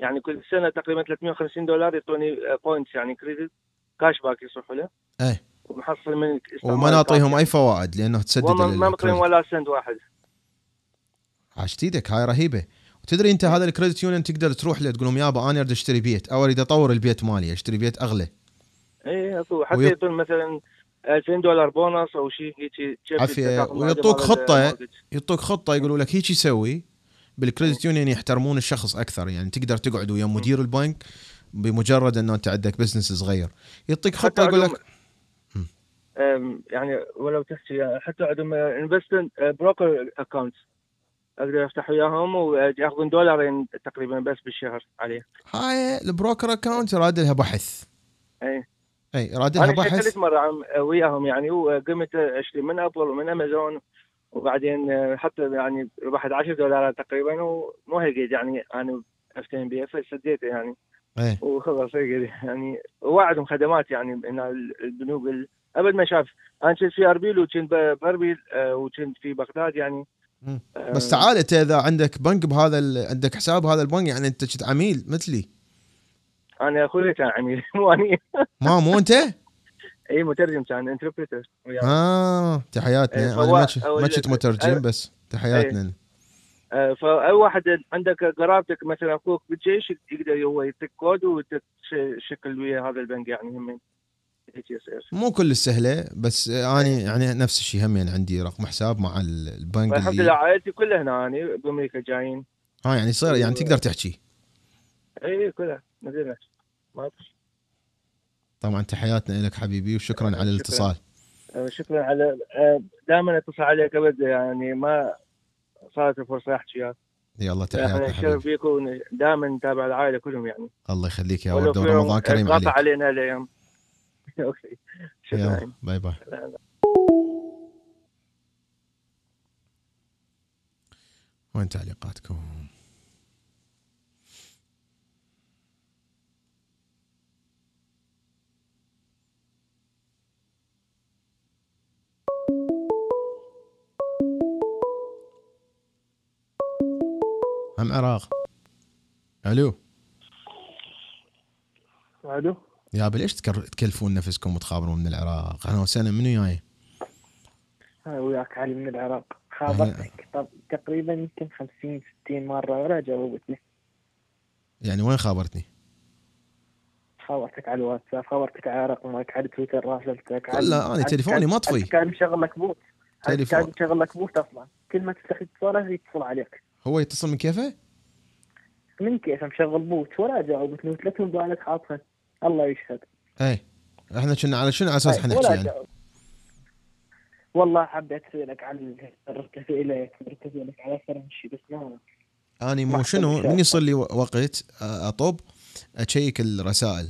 Speaker 5: يعني كل سنة تقريبا 350 دولار يعطوني points يعني credit cash back يصرفوا له.
Speaker 1: إيه.
Speaker 5: ومحصل من
Speaker 1: وما نعطيهم أي فوائد؟ لأنه تسدد
Speaker 5: ما معطيهم
Speaker 1: ال credit.
Speaker 5: ولا سنت واحد.
Speaker 1: عاشت إيدك هاي رهيبة. وتدري أنت هذا ال credit union تقدر تروح له تقول لهم يابا أنا أريد أشتري بيت أو أريد أطور البيت مالي أشتري بيت أغلى.
Speaker 5: اي أكو. حتى يعطون مثلا 2000 دولار بونص أو شيء هيك معدل
Speaker 1: ويعطوك. ال
Speaker 5: mortgage.
Speaker 1: يعطوك خطة يقولوا لك هيك يسوي بال credit union يحترمون الشخص أكثر يعني تقدر تقعد ويا مدير البنك بمجرد إنه أنت عندك business صغير. يعطيك خطة يقول لك
Speaker 5: يعني ولو تحكي حتى عندهم investment broker account أقدر أفتح وياهم وياخذون دولارين تقريبا بس بالشهر عليه.
Speaker 1: هاي ال broker account يراد لها بحث.
Speaker 5: أي.
Speaker 1: أي يراد لها
Speaker 5: أنا
Speaker 1: بحث.
Speaker 5: اشتريت مرة وياهم يعني وقمت اشتري من أبل ومن أمازون. وبعدين أه، حتى يعني ربحت 10 دولارات تقريبا ومو هيك يعني أنا أفتهم بها فسديته يعني.
Speaker 1: إيه.
Speaker 5: وخلص هيك يعني. وعدهم خدمات يعني ان البنوك ال- أبد ما شاف. أنا كنت في أربيل وكنت بأربيل أه، وكنت في بغداد يعني.
Speaker 1: مم.
Speaker 5: أه،
Speaker 1: بس تعال أنت إذا عندك بنك بهذا ال... عندك حساب بهذا البنك يعني أنت كنت عميل مثلي.
Speaker 5: أنا أخوي كان عميل مو اني
Speaker 1: ما مو أنت؟
Speaker 5: اي مترجم كان interpreter
Speaker 1: آه تحياتنا.
Speaker 5: إيه، أنا
Speaker 1: ما كنت- ما مترجم بس. تحياتنا.
Speaker 5: فأي واحد عندك قرابتك مثلا أخوك بالجيش يقدر هو يعطيك كود وتشكل ويا هذا البنك يعني هم.
Speaker 1: مو كل السهلة بس أنا يعني نفس الشيء هم يعني عندي رقم حساب مع ال- البنك
Speaker 5: فالحمد لله عائلتي كلها هنا يعني بأمريكا جايين.
Speaker 1: ها يعني يصير يعني تقدر تحكي.
Speaker 5: اي كلها. مدينة ما في
Speaker 1: طبعا تحياتنا لك حبيبي وشكرا على
Speaker 5: شكراً.
Speaker 1: الاتصال.
Speaker 5: آه، شكرا على دائما اتصل عليك ابد يعني ما صارت الفرصة أحكي وياك.
Speaker 1: يلا تحياتنا
Speaker 5: نشرف
Speaker 1: حبيبي.
Speaker 5: فيك ودائما نتابع العائلة كلهم يعني.
Speaker 1: الله يخليك يا ورده ورمضان كريم عليك.
Speaker 5: علينا الأيام okay شكرا.
Speaker 1: bye bye. وين تعليقاتكم؟ هم عراق ألو
Speaker 5: ألو
Speaker 1: يا ليش تكلفون نفسكم وتخابرون من العراق؟ أنا وسنة منو جاي؟
Speaker 6: وياك علي من العراق خابرتك طب تقريبا يمكن 50 60 مرة ولا جاوبتني
Speaker 1: يعني وين خابرتني؟
Speaker 6: خابرتك على الواتساب خابرتك على رقمك على تويتر راسلتك على-
Speaker 1: لا،
Speaker 6: على-
Speaker 1: تليفوني مطفي.
Speaker 6: كان مشغل لك bot
Speaker 1: تليفون.
Speaker 6: كان مشغل لك bot أصلا كل ما تفتح اتصاله يتصل عليك
Speaker 1: هو يتصل من كيفه؟
Speaker 6: من كيف؟ مشغل bot ولا جاوبتني وثلاث موبايلات حاطها. الله يشهد.
Speaker 1: إيه. إحنا كنا على شنو على أساس
Speaker 6: طيب،
Speaker 1: إحنا
Speaker 6: ولا
Speaker 1: نحكي يعني.
Speaker 6: والله حبيت اسالك عن ركزت إليك ركزت إليك على فرنشي بس ما
Speaker 1: اني مو شنو من يصير لي وقت أطب أشيك الرسائل.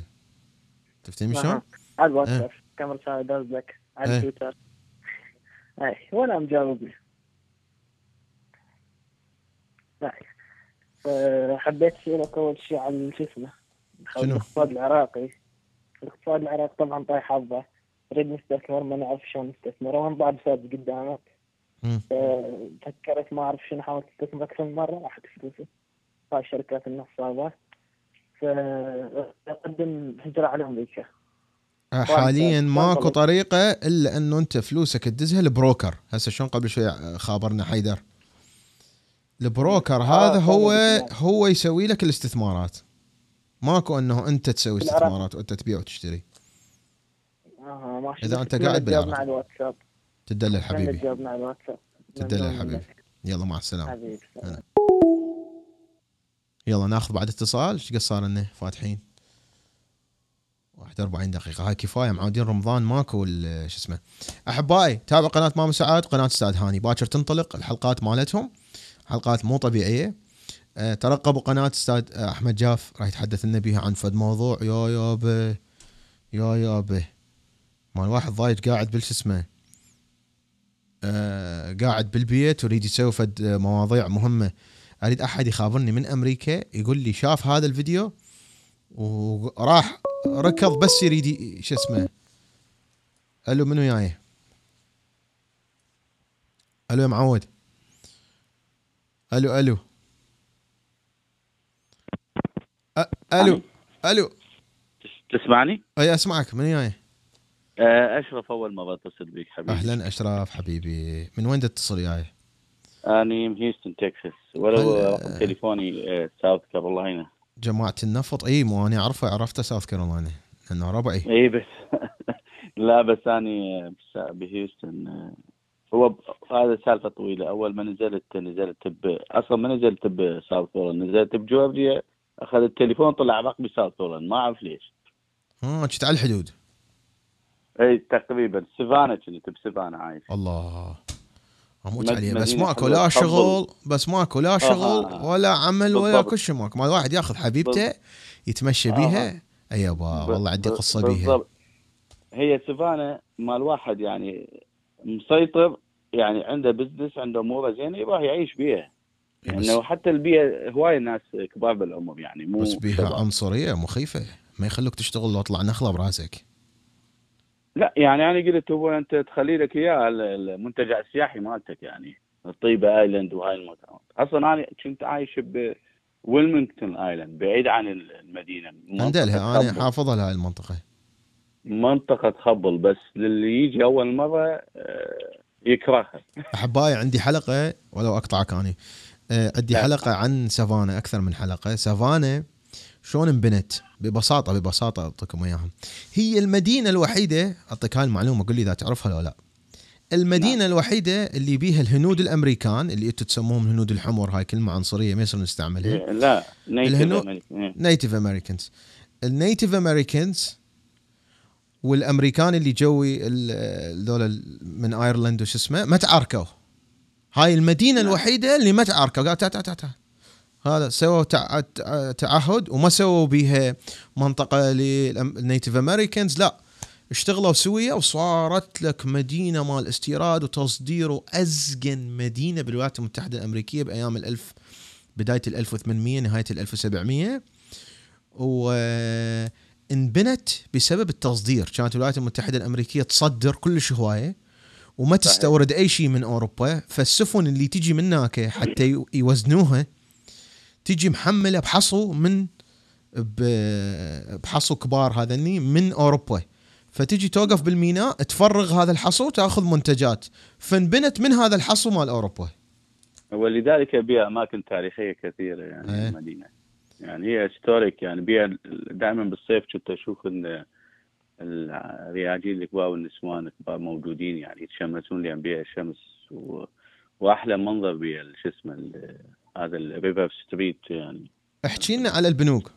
Speaker 1: تفتهم شلون؟
Speaker 6: على الواتساب كم رسالة داز لك على
Speaker 1: إيه.
Speaker 6: تويتر. اي ولا مجاوبني أه، حبيت اسالك اول شيء عن شو اسمه؟
Speaker 1: شنو؟
Speaker 6: الاقتصاد العراقي. الاقتصاد العراقي طبعا طايح حظه. نريد نستثمر ما نعرف شلون نستثمر وين بعد فاز قدامك. أه، فكرت ما أعرف شنو حاولت استثمر أكثر من مرة راحت فلوسي. هاي الشركات النصابة. فاقدم هجرة على أمريكا.
Speaker 1: حاليا
Speaker 6: طيب،
Speaker 1: ماكو. طريقة إلا أنه أنت فلوسك تدزها لبروكر. هسه شلون قبل شوي خابرنا حيدر؟ البروكر هذا
Speaker 6: آه،
Speaker 1: هو. هو يسوي لك الاستثمارات. ماكو انه انت تسوي. استثمارات وانت تبيع وتشتري.
Speaker 6: أها ما
Speaker 1: إذا أنت
Speaker 6: شفت.
Speaker 1: قاعد بالعراق.
Speaker 6: الواتساب.
Speaker 1: تدلل حبيبي.
Speaker 6: الواتساب.
Speaker 1: تدلل حبيبي. يلا مع السلامة.
Speaker 6: حبيبي.
Speaker 1: يلا ناخذ بعد اتصال. إيش قد صار لنا فاتحين؟ 41 دقيقة. هاي كفاية معودين رمضان ماكو شو اسمه. أحبائي تابع قناة ماما سعاد قناة أستاذ هاني. باكر تنطلق الحلقات مالتهم. حلقات مو طبيعية. أه ترقبوا قناة أستاذ آه، أحمد جاف راح يتحدث لنا بيها عن فد موضوع. يا يابا يا يابا مال واحد ضايج قاعد بالش اسمه؟ آه قاعد بالبيت ويريد يسوي فد مواضيع مهمة. أريد أحد يخابرني من أمريكا يقول لي شاف هذا الفيديو وراح ركض بس يريد شو اسمه؟ ألو منو جاي ألو يا معود. ألو ألو. ألو ألو.
Speaker 7: تسمعني؟
Speaker 1: أي أسمعك. منو جاي
Speaker 7: آه، أشرف أول مرة أتصل بك حبيبي.
Speaker 1: أهلا اشرف حبيبي. من وين تتصل جاي
Speaker 7: أنا من هيوستن تكساس. ولو
Speaker 1: هل-
Speaker 7: رقم تليفوني ساوث كارولاينا
Speaker 1: جماعة النفط. أي مو أنا أعرفه. عرفته ساوث كارولاينا لأنه ربعي
Speaker 7: إي بس. لا بس اني بهيوستن هو هذا سالفة طويلة. أول ما نزلت نزلت ب أصلا ما نزلت بساوث نزلت بجورجيا اخذ التليفون طلع رقمي ساوث ما أعرف ليش.
Speaker 1: ها كنت على الحدود.
Speaker 7: إي تقريبا. سافانا كنت بسافانا عايش.
Speaker 1: الله.
Speaker 7: أموت
Speaker 1: عليه. بس ماكو لا. شغل بس ماكو لا شغل
Speaker 7: آه.
Speaker 1: ولا عمل ولا. كل شيء ماكو. مال واحد ياخذ حبيبته يتمشى بيها. أي يابا والله عندي قصة بيها.
Speaker 7: هي سافانا مال واحد يعني مسيطر يعني عنده business عنده أموره زينة يروح يعيش بيها
Speaker 1: إي بس,
Speaker 7: لأنه حتى البيئة هواية ناس كبار بالعمر يعني مو
Speaker 1: بس بيها. عنصرية مخيفة. ما يخلوك تشتغل لو اطلع نخلة براسك.
Speaker 7: لا يعني أنا قلت هو أنت تخلي لك إياه ال- المنتجع السياحي مالتك يعني التايبي آيلاند وهاي المكانات أصلا أنا كنت عايش ب ويلمنغتون ايلاند بعيد عن
Speaker 1: المدينة. أندلها
Speaker 7: أنا.
Speaker 1: حافظها لهاي المنطقة.
Speaker 7: منطقة خبل بس للي يجي أول مرة آه، يكرهها
Speaker 1: أحبائي عندي حلقة ولو أقطعك أني آه، عندي
Speaker 7: لا.
Speaker 1: حلقة عن سافانا أكثر من حلقة سافانا شلون انبنت ببساطة ببساطة أعطيكم إياها هي المدينة الوحيدة أعطيك هاي المعلومة قول لي إذا تعرفها ولا لا المدينة نعم. الوحيدة اللي بيها الهنود الأمريكان اللي أنتم تسموهم الهنود الحمر هاي كلمة عنصرية ما يصير نستعملها
Speaker 7: لا native
Speaker 1: الهنو-.
Speaker 7: إيه.
Speaker 1: Americans ال native Americans والأمريكان اللي جو ذول من ايرلند وش اسمه ما تعاركوا. هاي المدينة
Speaker 7: نعم.
Speaker 1: الوحيدة اللي ما تعاركوا. قال تعال تعال تعال هذا سووا تع- تع- تعهد وما سووا بيها منطقة لل native Americans لا اشتغلوا سوية وصارت لك مدينة مال استيراد وتصدير وأزقن مدينة بالولايات المتحدة الأمريكية بأيام الألف بداية ال 1800 نهاية ال 1700 وانبنت بسبب التصدير. كانت الولايات المتحدة الأمريكية تصدر كلش هواية وما تستورد أي شيء من أوروبا فالسفن اللي تجي من هناك حتى يو- يوزنوها تجي محملة بحصو من بحصو كبار هذني من أوروبا. فتجي توقف بالميناء تفرغ هذا الحصو تأخذ منتجات. فانبنت من هذا الحصو مال أوروبا.
Speaker 7: ولذلك بها أماكن تاريخية كثيرة يعني
Speaker 1: إيه.
Speaker 7: المدينة. يعني هي هيستوريك يعني بها دائما بالصيف كنت أشوف إن الرياجيل الكبار والنسوان الكبار موجودين يعني يتشمسون لأن بها الشمس و... وأحلى منظر بها شو اسمه هذا ال River Street يعني.
Speaker 1: احكي لنا على البنوك.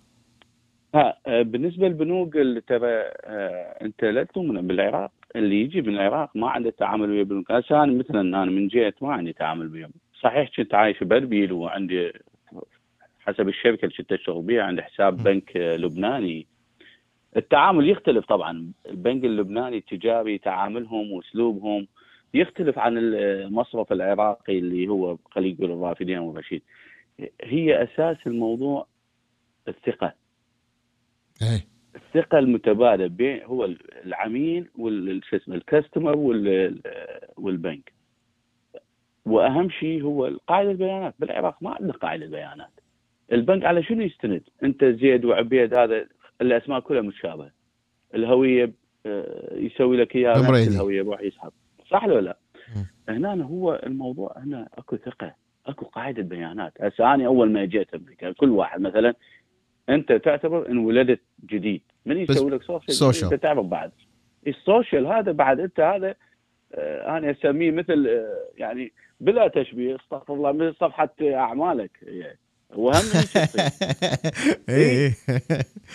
Speaker 7: ها آه، بالنسبة للبنوك اللي ترى آه، أنت لا تؤمن بالعراق اللي يجي من العراق ما عنده تعامل ويا البنوك هسه أنا مثلا أنا من جهة ما عندي تعامل وياهم صحيح كنت عايش بأربيل وعندي حسب الشركة اللي كنت اشتغل بها عندي حساب بنك لبناني. التعامل يختلف طبعا. البنك اللبناني التجاري تعاملهم وأسلوبهم يختلف عن المصرف العراقي اللي هو خلينا نقول الرافدين والرشيد هي أساس الموضوع الثقة.
Speaker 1: إيه.
Speaker 7: الثقة المتبادلة بين هو العميل وال شو اسمه الكاستمر وال والبنك. وأهم شيء هو قاعدة البيانات. بالعراق ما عندنا قاعدة بيانات البنك على شنو يستند؟ أنت زيد وعبيد هذا الأسماء كلها متشابهة الهوية آه، يسوي لك إياها نفس. الهوية يروح يسحب صح ولا لا؟ هنا هو الموضوع هنا أكو ثقة أكو قاعدة بيانات هسه أنا أول ما جيت أمريكا كل واحد مثلا أنت تعتبر إن ولدت جديد من يسوي لك social
Speaker 1: social.
Speaker 7: أنت تعرف بعد ال social هذا بعد أنت هذا آه، أنا أسميه مثل آه، يعني بلا تشبيه استغفر الله مثل صفحة أعمالك يعني وهم هيك يصير.
Speaker 1: إيه.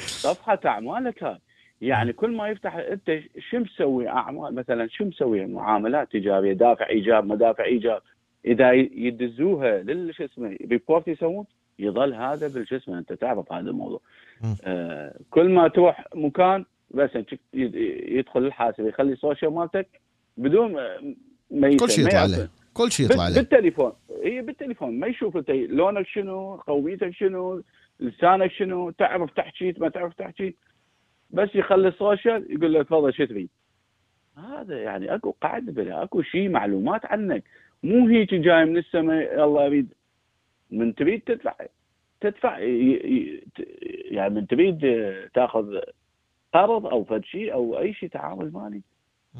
Speaker 7: صفحة أعمالك. هاي يعني كل ما يفتح أنت شو مسوي أعمال؟ مثلا شو مسوي؟ معاملات تجاريه دافع إيجاب مدافع إيجاب. إذا يدزوها لل شو اسمه report يسوون يظل هذا بالشو اسمه أنت تعرف هذا الموضوع. آه كل ما تروح مكان بس يدخل الحاسب يخلي ال social مالتك بدون ما
Speaker 1: كل شيء يطلع. له كل شيء يطلع له
Speaker 7: بالتليفون. هي بالتليفون. ما يشوف انت لونك شنو قوميتك شنو لسانك شنو تعرف تحكي ما تعرف تحكي بس يخلي ال social يقول له تفضل شو تريد هذا يعني أكو قاعدة بلا أكو شيء معلومات عنك. مو هيك جاي من السماء يلا اريد من تريد تدفع تدفع يعني من تريد تاخذ قرض أو فد شيء أو أي شيء تعامل مالي.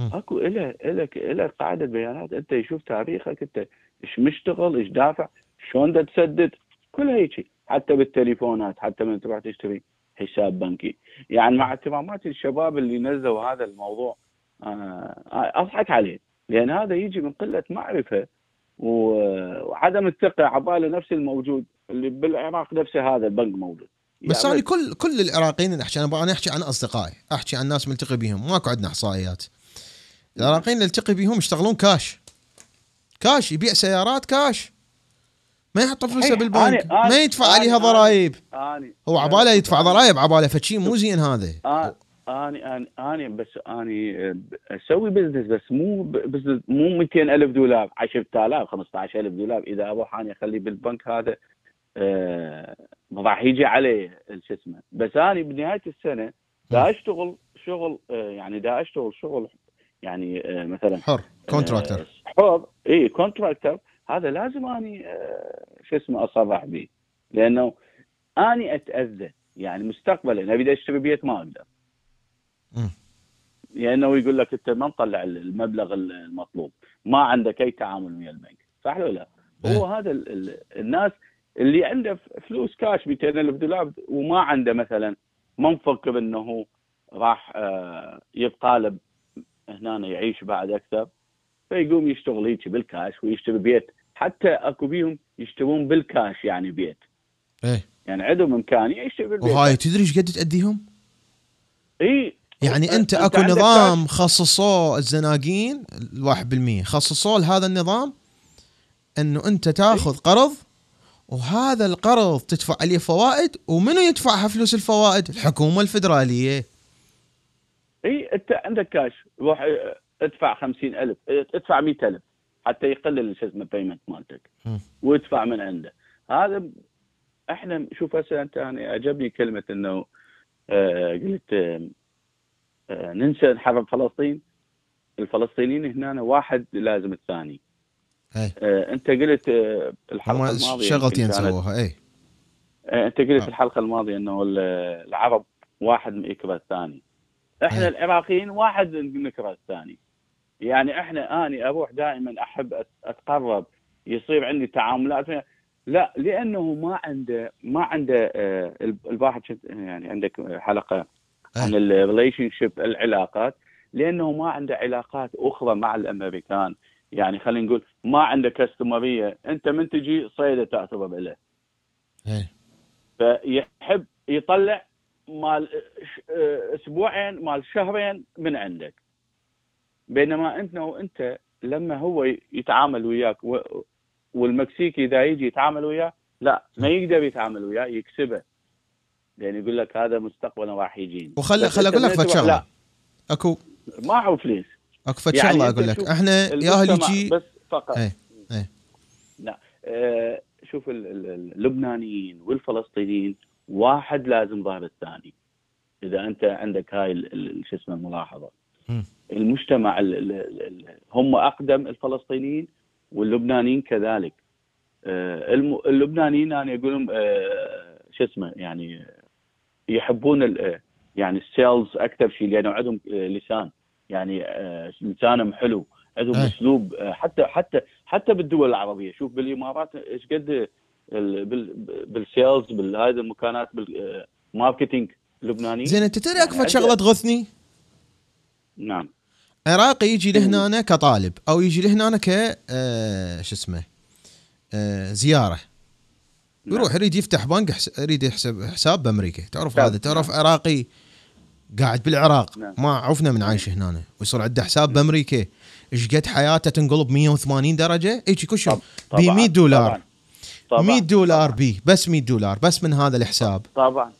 Speaker 7: اكو اله لك اله قاعدة بيانات أنت يشوف تاريخك أنت إيش مشتغل إيش دافع شلون دا تسدد كل هيك حتى بالتليفونات حتى من تروح تشتري حساب بنكي. يعني مع اهتمامات الشباب اللي نزلوا هذا الموضوع آه، أضحك عليه. لأن هذا يجي من قلة معرفة وعدم الثقة عبالة نفس الموجود اللي بالعراق نفسه هذا البنك موجود.
Speaker 1: بس
Speaker 7: يعني
Speaker 1: أنا كل كل العراقيين اللي أحكي أنا أنا أحكي عن أصدقائي أحكي عن ناس ملتقي بهم ماكو عندنا أحصائيات. العراقيين اللي التقي بهم يشتغلون cash cash يبيع سيارات كاش ما يحط فلوسه. بالبنك. ما يدفع
Speaker 7: أنا-
Speaker 1: عليها ضرائب. هو عباله يدفع ضرائب عباله فشي مو زين هذا.
Speaker 7: اني اني اني بس اني أسوي business بس مو business مو 200 ألف دولار 10000 15000 دولار. إذا أروح اني اخليه بالبنك هذا آه، راح يجي عليه شو اسمه. بس اني بنهاية السنة دا أشتغل شغل يعني دا أشتغل شغل يعني آه، مثلا
Speaker 1: حر contractor
Speaker 7: آه، حر إي contractor هذا لازم أني آه، شو اسمه أصرح به. لأنه أني أتأذى يعني مستقبلا أبي اشتري بيت ما
Speaker 1: أقدر.
Speaker 7: لأنه يقول لك أنت ما مطلع المبلغ المطلوب. ما عندك أي تعامل ويا البنك. صح ولا لا؟ هو هذا ال ال الناس اللي عنده فلوس كاش 200 ألف دولار وما عنده مثلا ما مفكر انه راح يبقى له هنا يعيش بعد أكثر فيقوم يشتغل هيك بالكاش ويشتري بيت. حتى أكو بيهم يشترون بالكاش يعني بيت.
Speaker 1: إيه.
Speaker 7: يعني عندهم إمكانية يشتري بالبيت.
Speaker 1: وهاي تدري إيش قد تأذيهم؟
Speaker 7: إي.
Speaker 1: يعني انت أكو
Speaker 7: عندك
Speaker 1: نظام خصصوه الزناقين الواحد بالمية. خصصوه لهذا النظام إنه أنت تاخذ قرض وهذا القرض تدفع عليه فوائد ومنو يدفعها فلوس الفوائد؟ الحكومة الفدرالية.
Speaker 7: إي أنت عندك كاش. روح آه، ادفع خمسين ألف. آه، ادفع مئة ألف. حتى يقلل شو اسمه بيمنت مالتك. وادفع من عنده. هذا إحنا شوف هسه أنت يعني عجبني كلمة إنه آه قلت آه آه ننسى حرب فلسطين. الفلسطينيين هنا واحد لازم الثاني. آه أنت قلت آه
Speaker 1: الحلقة
Speaker 7: الماضية
Speaker 1: شغلتين سووها إي.
Speaker 7: آه، أنت قلت
Speaker 1: آه.
Speaker 7: الحلقة الماضية إنه ال- العرب واحد يكره الثاني. إحنا
Speaker 1: أي.
Speaker 7: العراقيين واحد نكره الثاني. يعني إحنا أني أروح دائما أحب أتقرب يصير عندي تعاملات. لا لأنه ما عنده ما عنده آه، ال- الواحد شفت- يعني عندك حلقة عن الريليشن شيب العلاقات لأنه ما عنده علاقات أخرى مع الأمريكان. يعني خلينا نقول ما عنده كاستمرية. أنت من تجي صيدة تعتبر له.
Speaker 1: اي
Speaker 7: فيحب يطلع مال أسبوعين مال شهرين من عندك. بينما انت وانت لما هو يتعامل وياك والمكسيكي اذا يجي يتعامل وياه لا ما يقدر يتعامل وياه يكسبه. لأن يقول لك هذا مستقبلا راح يجيني.
Speaker 1: وخل خل أقول لك فد
Speaker 7: شغلة.
Speaker 1: اكو
Speaker 7: معه فلوس
Speaker 1: أكو فد
Speaker 7: يعني
Speaker 1: شغله أقول لك. إحنا ياهل
Speaker 7: المجتمع
Speaker 1: يجي
Speaker 7: بس فقط.
Speaker 1: إيه إيه.
Speaker 7: لا. آه شوف ال- ال- ال- اللبنانيين والفلسطينيين واحد لازم ظهر الثاني. إذا أنت عندك هاي شو اسمه
Speaker 1: الملاحظة.
Speaker 7: المجتمع ال ال ال هم أقدم الفلسطينيين واللبنانيين كذلك. آه اللبنانيين أنا أقول لهم آه شو اسمه يعني يحبون آه، يعني ال sales أكثر شيء لأنه عندهم لسان. يعني لسانهم حلو عندهم
Speaker 1: أي.
Speaker 7: أسلوب حتى حتى حتى بالدول العربية. شوف بالإمارات إيش قد بال sales بهذه المكانات بال marketing اللبناني
Speaker 1: زين أنت تدري
Speaker 7: يعني
Speaker 1: فد
Speaker 7: شغلة
Speaker 1: تغثني
Speaker 7: نعم.
Speaker 1: عراقي يجي لهنا كطالب أو يجي لهنا ك آه شو اسمه آه زيارة.
Speaker 7: نعم.
Speaker 1: يروح يريد يفتح بنك حس- يريد يحسب حساب بأمريكا. تعرف هذا؟ تعرف عراقي قاعد بالعراق.
Speaker 7: نعم.
Speaker 1: ما عرفنا من عايش هنا. ويصير عنده حساب بأمريكا. إيش قد حياته تنقلب 180 درجة؟ هيك كل شيء ب 100 دولار.
Speaker 7: طبعا. طبعا.
Speaker 1: 100 دولار بي بس 100 دولار بس من هذا الحساب.
Speaker 7: طبعا.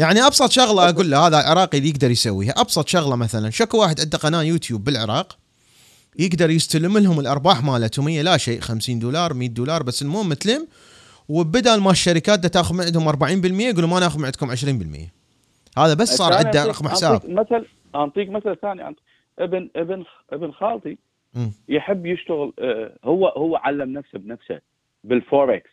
Speaker 1: يعني أبسط شغلة أقول له هذا عراقي اللي يقدر يسويها. أبسط شغلة مثلا شكو واحد عنده قناة يوتيوب بالعراق يقدر يستلم لهم الأرباح مالتهم هي لا شيء 50 دولار 100 دولار بس المهم متلم وبدل ما الشركات دا تاخذ من عندهم 40% يقولوا ما ناخذ من عندكم 20% هذا بس صار عنده رقم حساب.
Speaker 7: مثل اعطيك مثل ثاني. ابن ابن ابن خالتي. يحب يشتغل آه، هو هو علم نفسه بنفسه بالفوركس.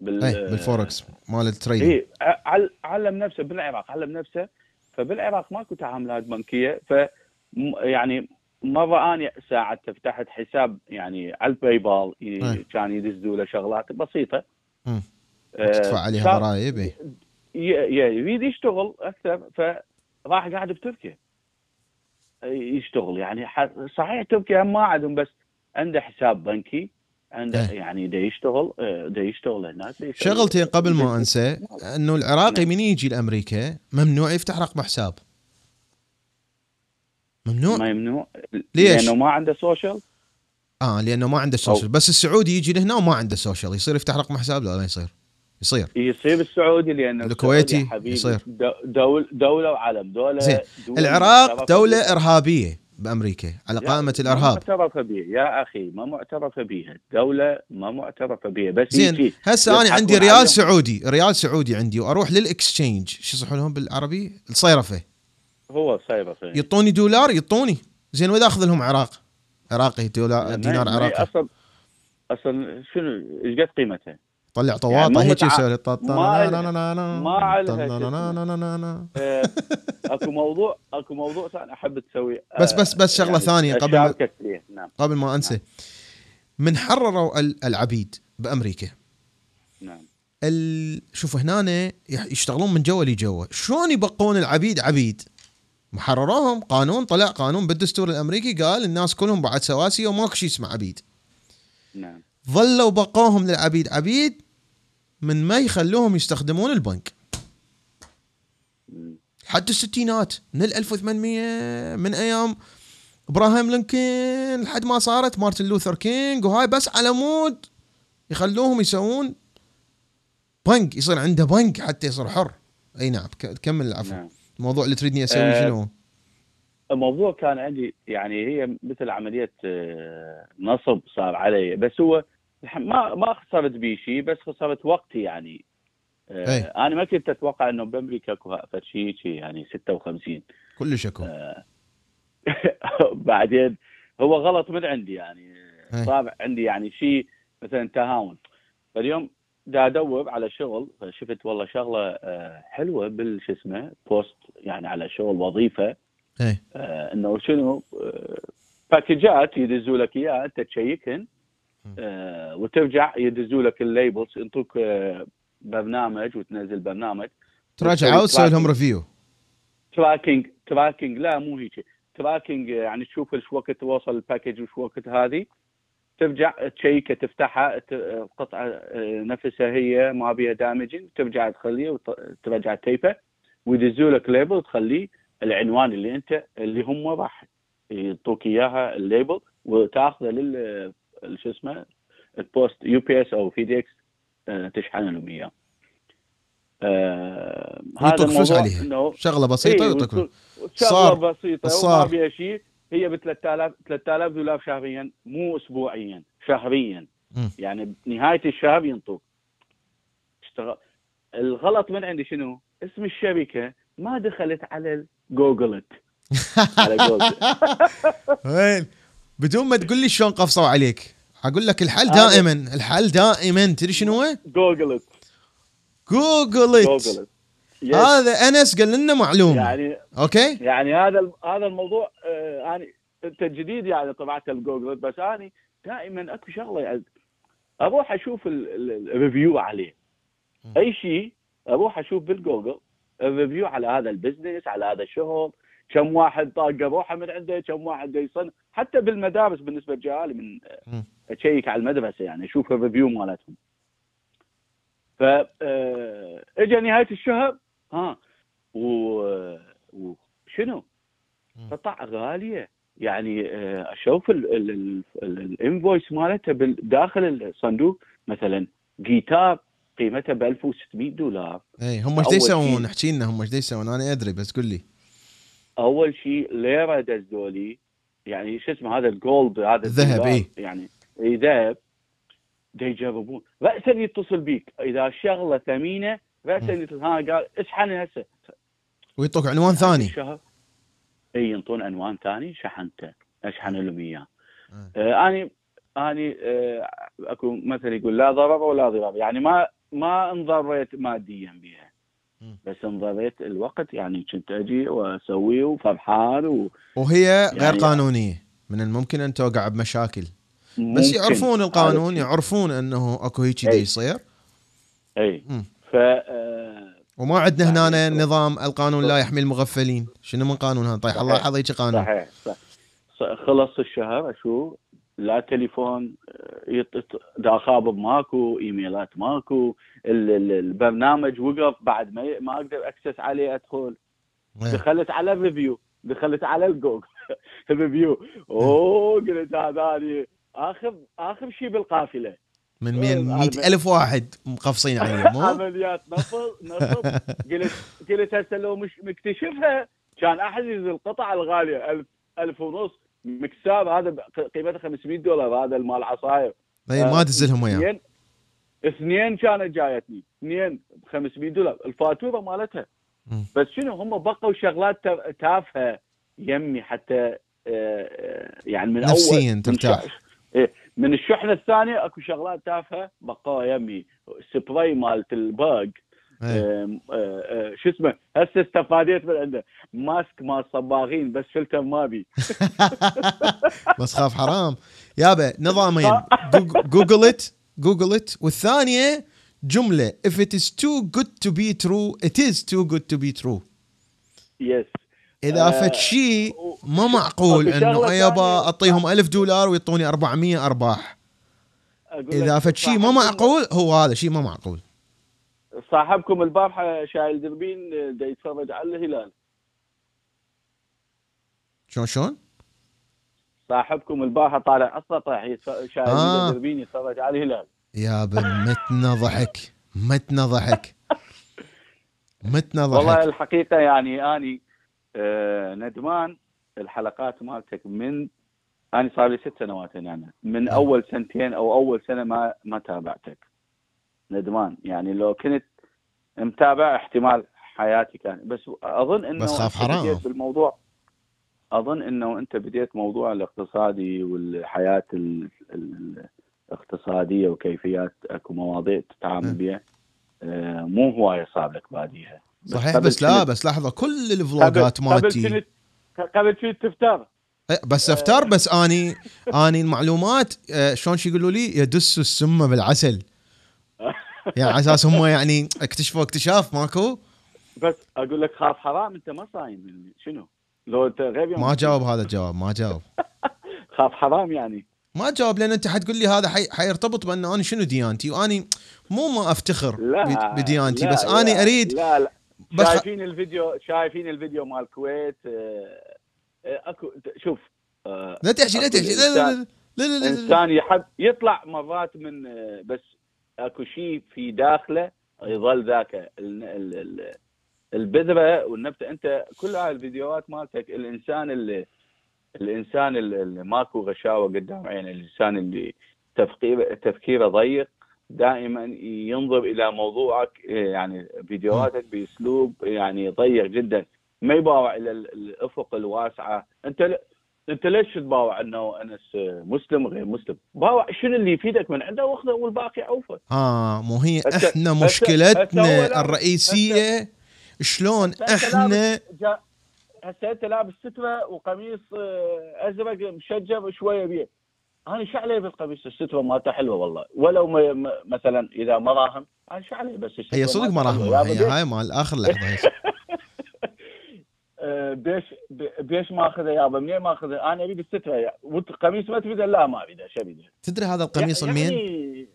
Speaker 7: بال
Speaker 1: اي بالفوركس مال ال trading
Speaker 7: اي عل- علم نفسه بالعراق علم نفسه فبالعراق ماكو تعاملات بنكية ف يعني مرة آني ساعدته فتحت حساب يعني على الباي بال ي-
Speaker 1: أي.
Speaker 7: كان يدزوا له شغلات بسيطة
Speaker 1: مم.
Speaker 7: آه،
Speaker 1: تدفع عليها ضرائب إيه.
Speaker 7: يريد يشتغل أكثر فراح قاعد بتركيا يشتغل يعني صحيح تركيا ما عندهم بس عنده حساب بنكي عنده
Speaker 1: إيه.
Speaker 7: يعني دا يشتغل آه، دا يشتغل هناك.
Speaker 1: شغلتين قبل ما أنسى إنه العراقي من يجي لأمريكا ممنوع يفتح رقم حساب. ممنوع؟
Speaker 7: ممنوع
Speaker 1: ليش؟
Speaker 7: لأنه ما عنده سوشيال
Speaker 1: آه لأنه ما عنده social بس السعودي يجي لهنا وما عنده social يصير يفتح رقم حساب؟ لا ما يصير. يصير.
Speaker 7: يصير السعودي لأنه
Speaker 1: الكويتي يصير.
Speaker 7: دو- دول دولة وعلم دولة
Speaker 1: زين. العراق
Speaker 7: معترفة
Speaker 1: دولة بأمريكا على
Speaker 7: لا،
Speaker 1: قائمة
Speaker 7: ما معترفه بها يا أخي ما معترفه بها دوله ما معترفه بها بس
Speaker 1: زين هسه
Speaker 7: يضحكون
Speaker 1: عندي ريال
Speaker 7: عليهم.
Speaker 1: سعودي ريال سعودي عندي وأروح للإكسشينج. شو يصحوا لهم بالعربي؟ الصيرفة.
Speaker 7: هو صايبه فيه.
Speaker 1: يعطوني دولار؟ يعطوني زين وإذا أخذ لهم عراق؟ عراقي دولار دينار عراقي.
Speaker 7: أصلا أصلا شنو؟ إيش قد قيمتها؟
Speaker 1: طلع
Speaker 7: يعني
Speaker 1: طواطة هيك يسوي
Speaker 7: ما عليها أكو موضوع أكو موضوع ثاني أحب تسوي
Speaker 1: بس- بس- بس شغلة ثانية قبل ما-
Speaker 7: أشاركك فيه نعم.
Speaker 1: قبل ما أنسى. من حرروا ال- العبيد بأمريكا.
Speaker 7: نعم.
Speaker 1: ال... شوف هنا يشتغلون من جوا لجوا. شلون يبقون العبيد عبيد؟ محرروهم قانون طلع قانون بالدستور الأمريكي قال الناس كلهم بعد سواسية وماكو شيء اسمه عبيد.
Speaker 7: نعم.
Speaker 1: ظلوا بقوهم للعبيد عبيد من ما يخلوهم يستخدمون البنك. حتى الستينات من ال 1800 من أيام ابراهام لينكولن لحد ما صارت مارتن لوثر كينج وهاي بس على مود يخلوهم يسوون بنك يصير عنده بنك حتى يصير حر أي نعم كمل العفو
Speaker 7: نعم
Speaker 1: الموضوع اللي تريدني أسوي
Speaker 7: آه،
Speaker 1: شنو؟
Speaker 7: الموضوع كان عندي يعني هي مثل عملية آه، نصب صار علي بس هو ما ما خسرت بي شيء بس خسرت وقتي يعني. آه،
Speaker 1: أي.
Speaker 7: أنا ما كنت أتوقع إنه بأمريكا اكو شيء شيء يعني 56
Speaker 1: كل شكو
Speaker 7: آه. بعدين هو غلط من عندي يعني.
Speaker 1: أي.
Speaker 7: صار عندي يعني شيء مثلا تهاون. فاليوم دا أدور على شغل فشفت والله شغلة آه، حلوة بالش اسمه post يعني على شغل
Speaker 1: وظيفة.
Speaker 7: آه، إنه شنو package ات يدزوا لك إياها أنت تشيكهن آه، وترجع يدزوا لك ال labels ينطوك آه، برنامج وتنزل برنامج.
Speaker 1: تراجعوا وتسوي لهم ريفيو
Speaker 7: تراكنج تراكنج لا مو هيك. تراكنج يعني تشوف إيش وقت وصل الباكج وش وقت هذه. ترجع تشيكه تفتحها القطعه آه، نفسها هي ما بيها دامجنج ترجع تخليها وترجع تيبه. ويدزوا لك ليبل تخليه العنوان اللي أنت اللي هم راح يعطوك إياها الليبل. وتاخذه لل شو اسمه ال post UPS أو FedEx تشحن لهم إياه. آه
Speaker 1: ويعطوك فلوس عليها
Speaker 7: إنه
Speaker 1: شغلة بسيطة
Speaker 7: إيه،
Speaker 1: يعطوك فلوس.
Speaker 7: شغلة
Speaker 1: صار-
Speaker 7: بسيطة
Speaker 1: صار.
Speaker 7: وما بيها شيء هي ب 3000 3000 دولار شهريا مو اسبوعيا شهريا
Speaker 1: مم.
Speaker 7: يعني بنهاية الشهر ينطوك اشتغل الغلط من عندي شنو؟ اسم الشركة ما دخلت على ال Googled على جوجل
Speaker 1: وين بدون ما تقول لي شلون قفصوا عليك. أقول لك الحل دائما الحل دائما تدري شنو هو؟ Google
Speaker 7: it yes.
Speaker 1: هذا أنس قال لنا معلومه
Speaker 7: يعني
Speaker 1: أوكي؟
Speaker 7: يعني هذا هذا الموضوع آه يعني انت جديد يعني طبعت الجوجل بس أنا دائما أكو شغلة يعني أروح أشوف ال- ال- ال review عليه. أي شيء أروح أشوف بالجوجل الريفيو على هذا البزنس على هذا الشغل كم واحد طاق روحه من عنده كم واحد يصنع. حتى بالمدارس بالنسبة لجيالي من.
Speaker 1: أ
Speaker 7: check على المدرسة يعني أشوف ال review مالتهم. ف آه، اجى نهاية الشهر ها و- وشنو؟ قطع غالية. يعني آه، أشوف ال- ال- ال- ال- ال invoice مالتها داخل الصندوق مثلا جيتار قيمتها ب 1600 دولار.
Speaker 1: إي هم
Speaker 7: إيش
Speaker 1: يسوون؟ احكي لنا هم إيش يسوون؟ أنا أدري بس قول لي.
Speaker 7: أول شيء ليرة دزوا لي يعني شو اسمه هذا ال gold هذا
Speaker 1: الذهب، إيه.
Speaker 7: يعني اي ذهب. يجربون راسا يتصل بيك. إذا الشغله ثمينة راسا يتصل. ها قال اشحن هسه؟
Speaker 1: ويعطوك عنوان ثاني.
Speaker 7: الشهر. إي ينطون عنوان ثاني. شحنته اشحن لهم إياه؟
Speaker 1: آه.
Speaker 7: آه اني اني آه أكو مثل يقول لا ضرر ولا ضرر يعني ما ما انضريت ماديا بها. بس انضريت الوقت يعني كنت أجي واسوي وفرحان و
Speaker 1: وهي غير
Speaker 7: يعني-
Speaker 1: قانونية. من الممكن أن توقع بمشاكل. بس
Speaker 7: ممكن.
Speaker 1: يعرفون القانون
Speaker 7: عارف.
Speaker 1: يعرفون أنه أكو هيك
Speaker 7: أي.
Speaker 1: يصير.
Speaker 7: أي.
Speaker 1: مم.
Speaker 7: ف آه،
Speaker 1: وما عندنا هنا
Speaker 7: يعني-
Speaker 1: نظام القانون لا يحمي المغفلين. شنو من قانون هذا؟ طيح الله
Speaker 7: صحيح.
Speaker 1: يحفظ هيك قانون.
Speaker 7: صحيح صح خلص الشهر أشوف. لا تليفون آه، يط... يط- دا خابر ماكو إيميلات ماكو ال... ال- البرنامج وقف بعد ما. ما أقدر access عليه
Speaker 1: أدخل.
Speaker 7: دخلت على ال review دخلت على ال Google review أوه قلت هذا آخر آخر شيء بالقافلة.
Speaker 1: من
Speaker 7: آه،
Speaker 1: مين
Speaker 7: على-
Speaker 1: مئة ألف واحد مقفصين عليه مو؟
Speaker 7: عمليات نصب نصب قلت قلت هسه لو مش مكتشفها كان احجز القطع الغالية 1000 1000 ونص. مكساب هذا قيمته 500 دولار هذا المال عصاير.
Speaker 1: أي ما دزلهم وياه.
Speaker 7: اثنين كانت جايتني. اثنين ب 500 دولار. الفاتورة مالتها. بس شنو هم بقوا شغلات تا- تافهة. يمي حتى آه، آه، يعني من
Speaker 1: نفسياً
Speaker 7: اول من
Speaker 1: ترتاح.
Speaker 7: إيه، من الشحنة الثانية أكو شغلات تافهة بقوا يمي. سبراي مالت الباج
Speaker 1: إيه.
Speaker 7: آم، آه، آه، شو اسمه هسه استفاديت من عنده. ماسك مال صباغين بس فلتر ما بي
Speaker 1: بس خاف حرام. يابا نظامين. جوجلت جوجلت والثانية جملة. If it is too good to be true it is too good to be true.
Speaker 7: يس
Speaker 1: إذا
Speaker 7: آه،
Speaker 1: فد شيء ما معقول إنه يابا
Speaker 7: ثانية.
Speaker 1: أعطيهم ألف دولار ويعطوني 400 أرباح.
Speaker 7: إذا
Speaker 1: فد شيء ما معقول هو هذا شيء ما معقول.
Speaker 7: صاحبكم البارحه شايل دربين آه، دا يتفرج على الهلال
Speaker 1: شلون شلون؟
Speaker 7: صاحبكم البارحه طالع السطح يتف- شايل
Speaker 1: آه.
Speaker 7: آه. دربين يتفرج على الهلال
Speaker 1: يابا متنا ضحك متنا ضحك متنا
Speaker 7: والله
Speaker 1: ضحك
Speaker 7: الحقيقة يعني أني آه ندمان الحلقات مالتك من أنا صار لي ست سنوات يعني من أول سنتين أو أول سنة ما ما تابعتك ندمان. يعني لو كنت متابع احتمال حياتي كان. بس أظن إنه
Speaker 1: بس خاف حرام.
Speaker 7: بديت بالموضوع. أظن إنه أنت بديت موضوع الاقتصادي والحياة ال- ال- الاقتصادية وكيفيات أكو مواضيع تتعامل. بها آه، مو هواية صار لك بعديها.
Speaker 1: صحيح بس لا بس لحظة كل الفلوجات مالتي
Speaker 7: قبل كنت تفتر.
Speaker 1: إيه، بس افتر بس اني آني المعلومات آه، شلون شو يقولوا لي؟ يدسوا السم بالعسل. يعني على أساس هم يعني اكتشفوا اكتشاف ماكو؟
Speaker 7: بس أقول لك خاف حرام أنت ما صايم مني. شنو؟ لو أنت غير
Speaker 1: ما جاوب هذا الجواب ما جاوب.
Speaker 7: خاف حرام يعني.
Speaker 1: ما جاوب لأن أنت حتقول لي هذا حي... حيرتبط بأن أنا شنو ديانتي؟ وأني مو ما أفتخر
Speaker 7: لا
Speaker 1: بديانتي
Speaker 7: لا
Speaker 1: بس
Speaker 7: لا
Speaker 1: أني أريد
Speaker 7: لا لا.
Speaker 1: بس
Speaker 7: شايفين الفيديو شايفين الفيديو مال الكويت آه، آه، اكو شوف آه،
Speaker 1: لا تحكي لا تحكي لا لا لا لا لا لا لا
Speaker 7: إنسان يحب يطلع مرات من بس اكو شيء في داخله يظل ذاك ال- ال- ال- البذره والنبته. انت كل هاي الفيديوهات مالتك الانسان اللي الانسان اللي ماكو غشاوه قدام عينه الانسان اللي تفكير تفكيره ضيق دائما ينظر إلى موضوعك إيه، يعني فيديوهاتك بأسلوب يعني ضيق جدا. ما يباوع إلى ال- الأفق الواسعة. أنت. انت ليش تباوع انه انس مسلم غير مسلم؟ باوع شنو اللي يفيدك من عنده واخذه والباقي عوفه.
Speaker 1: آه مو هي
Speaker 7: إحنا
Speaker 1: مشكلتنا الرئيسية شلون
Speaker 7: إحنا هسه انت لابس سترة وقميص آه، ازرق مشجر شوية بيه. أنا شو علي بالقميص السترة مالته حلوة والله ولو مثلا إذا مراهم أنا شو علي بس
Speaker 1: هي صدق مراهم. هي هاي مال آخر
Speaker 7: لحظة بيش بي- بيش ماخذه يابا منين ماخذه؟ أنا اريد السترة يا- وانت القميص ما تريده لا ما أريده شو أريده؟
Speaker 1: تدري هذا القميص
Speaker 7: يعني
Speaker 1: لمين؟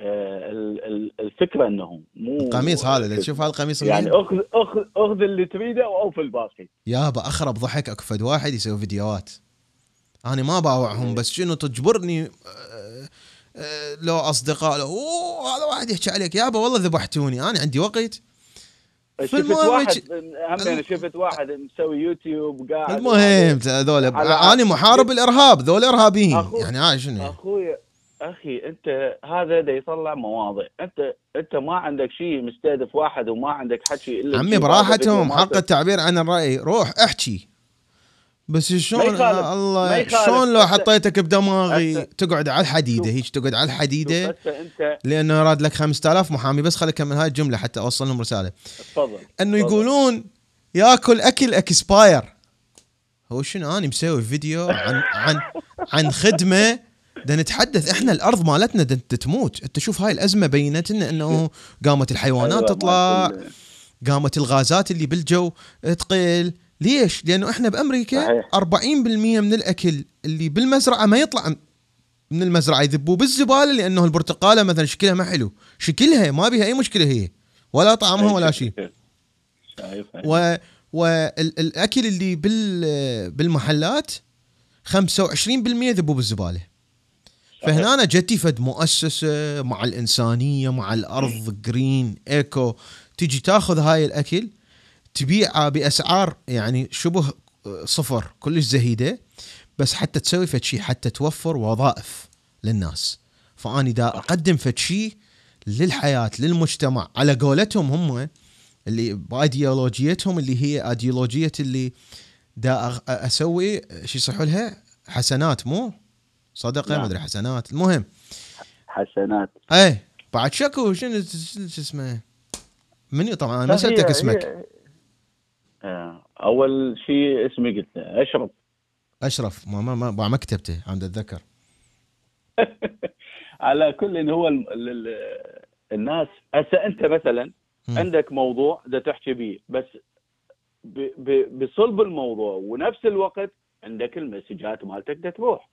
Speaker 7: آه، ال- ال- الفكرة إنه مو
Speaker 1: القميص هذا إذا تشوف هذا القميص
Speaker 7: يعني؟ اخذ اخذ أخذ اللي تريده وأوفي الباقي
Speaker 1: يابا أخرب ضحك أكو فد واحد يسوي فيديوهات أنا ما باوعهم بس شنو تجبرني آه، آه، لو أصدقاء لو أوه هذا واحد يحكي عليك يابا والله ذبحتوني أنا عندي وقت
Speaker 7: شفت
Speaker 1: المهم
Speaker 7: واحد هم أنا شفت واحد مسوي يوتيوب قاعد
Speaker 1: المهم هذول أنا محارب الإرهاب ذول
Speaker 7: إرهابيين.
Speaker 1: يعني هاي شنو؟
Speaker 7: أخوي أخي أنت هذا دا يطلع مواضيع. أنت أنت ما عندك شيء مستهدف واحد وما عندك حكي إلا
Speaker 1: عمي براحتهم حق. التعبير عن الرأي. روح احكي. بس شلون؟ الله. شلون لو حطيتك بدماغي تقعد على
Speaker 7: الحديدة.
Speaker 1: هيك تقعد على
Speaker 7: الحديدة؟
Speaker 1: لأنه يراد لك 5000 محامي بس خلي اكمل هاي الجملة حتى أوصل لهم رسالة.
Speaker 7: تفضل إنه.
Speaker 1: يقولون ياكل أكل اكسباير هو شنو؟ أنا مسوي فيديو عن عن عن خدمة دا نتحدث. إحنا الأرض مالتنا دا تموت. أنت شوف هاي الأزمة بينت لنا انه قامت الحيوانات
Speaker 7: أيوة،
Speaker 1: تطلع قامت الغازات اللي بالجو تقل. ليش؟ لأنه إحنا بأمريكا
Speaker 7: صحيح.
Speaker 1: 40% من الأكل اللي بالمزرعة ما يطلع من المزرعة يذبوه بالزبالة لأنه البرتقالة مثلا شكلها ما حلو، شكلها ما بها أي مشكلة هي ولا طعمها ولا شيء. و والاكل اللي بال بالمحلات 25% ذبوا بالزبالة. فهنا أنا جتي فد مؤسسة مع الإنسانية مع الأرض green eco تجي تاخذ هاي الأكل تبيعه بأسعار يعني شبه صفر كلش زهيدة بس حتى تسوي فد شيء حتى توفر وظائف للناس. فأني دا أقدم فد شيء للحياة للمجتمع على قولتهم هم اللي بأيديولوجيتهم اللي هي أيديولوجية اللي دا أسوي شو يصحوا لها؟ حسنات مو؟ صدقة؟
Speaker 7: نعم.
Speaker 1: ما أدري حسنات. المهم.
Speaker 7: حسنات.
Speaker 1: إيه بعد شكو شنو شو اسمه؟ مني طبعا أنا ما
Speaker 7: سألتك
Speaker 1: اسمك.
Speaker 7: آه، أول شيء اسمي قلت له، اشرب
Speaker 1: أشرف ما ما ما, ما كتبته عند اتذكر
Speaker 7: على كل إن هو ال- ال- ال- الناس هسه أنت مثلا. عندك موضوع بدك تحكي به بس بصلب الموضوع ونفس الوقت عندك المسجات مالتك بدها تروح.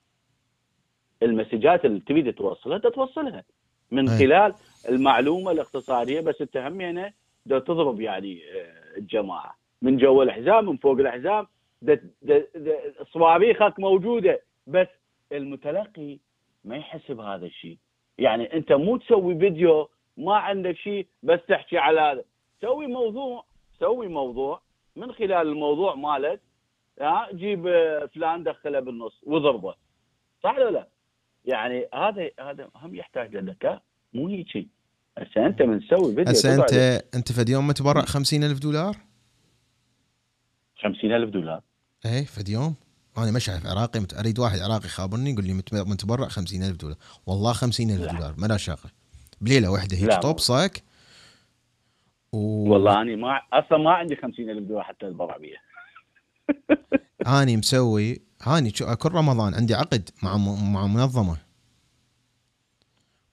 Speaker 7: المسجات اللي تريد توصلها توصلها. من
Speaker 1: أي.
Speaker 7: خلال المعلومة الاقتصادية بس انت همينه بدها تضرب يعني آه، الجماعة. من جوا الحزام من فوق الحزام صواريخك موجودة بس المتلقي ما يحس بهذا الشيء. يعني أنت مو تسوي فيديو ما عندك شيء بس تحكي على هذا. سوي موضوع سوي موضوع. من خلال الموضوع مالك ها جيب آه، فلان دخله بالنص وضربه. صح ولا لا؟ يعني هذا هذا هم يحتاج لذكاء مو هيك. شيء هسه أنت من تسوي فيديو
Speaker 1: هسه
Speaker 7: أنت
Speaker 1: أنت فد يوم متبرع 50000 دولار؟
Speaker 7: 50000 دولار.
Speaker 1: إيه فد يوم أنا ما شايف عراقي مت... أريد واحد عراقي يخابرني يقول لي مت- متبرع 50000 دولار. والله 50000
Speaker 7: لا.
Speaker 1: دولار ما لا شاغل. بليلة واحدة هيك. طوب صاك؟ و...
Speaker 7: والله اني ما أصلا ما عندي 50000 دولار حتى أتبرع بيها.
Speaker 1: أني مسوي هاني شو- كل رمضان عندي عقد مع م... مع منظمة.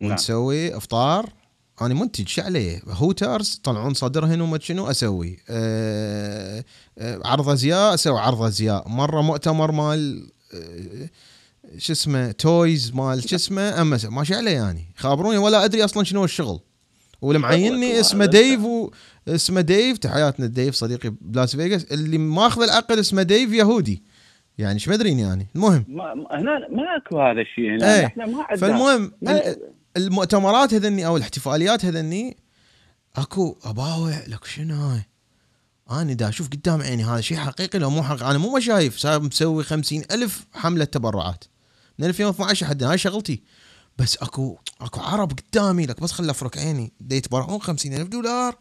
Speaker 7: نعم.
Speaker 1: ونسوي إفطار أنا منتج شو عليه. هوترز طلعون صدرهن وما شنو أسوي؟ أه... أه... عرض أزياء أسوي عرض أزياء. مرة مؤتمر مال أه... شو اسمه تويز مال شو اسمه أما ما شو عليه يعني خابروني ولا أدري أصلا شنو الشغل. واللي معيني
Speaker 7: هذا
Speaker 1: اسمه. ديف و... اسمه ديف. تحياتنا ديف صديقي بلاس فيغاس. اللي ماخذ العقد اسمه ديف يهودي. يعني إيش مدريني يعني المهم.
Speaker 7: ما ما- هنا ماكو هذا الشيء هنا.
Speaker 1: إيه.
Speaker 7: إحنا ما عندنا.
Speaker 1: فالمهم
Speaker 7: ما-
Speaker 1: ال- المؤتمرات هذني أو الاحتفاليات هذني أكو أباوع لك شنو؟ هاي أنا دا أشوف قدام عيني هذا شيء حقيقي لو مو حقيقي أنا مو ما شايف صار مسوي خمسين ألف حملة تبرعات. من 2012 لحد هاي شغلتي. بس أكو أكو عرب قدامي لك بس خل أفرك عيني. دا يتبرعون خمسين ألف دولار.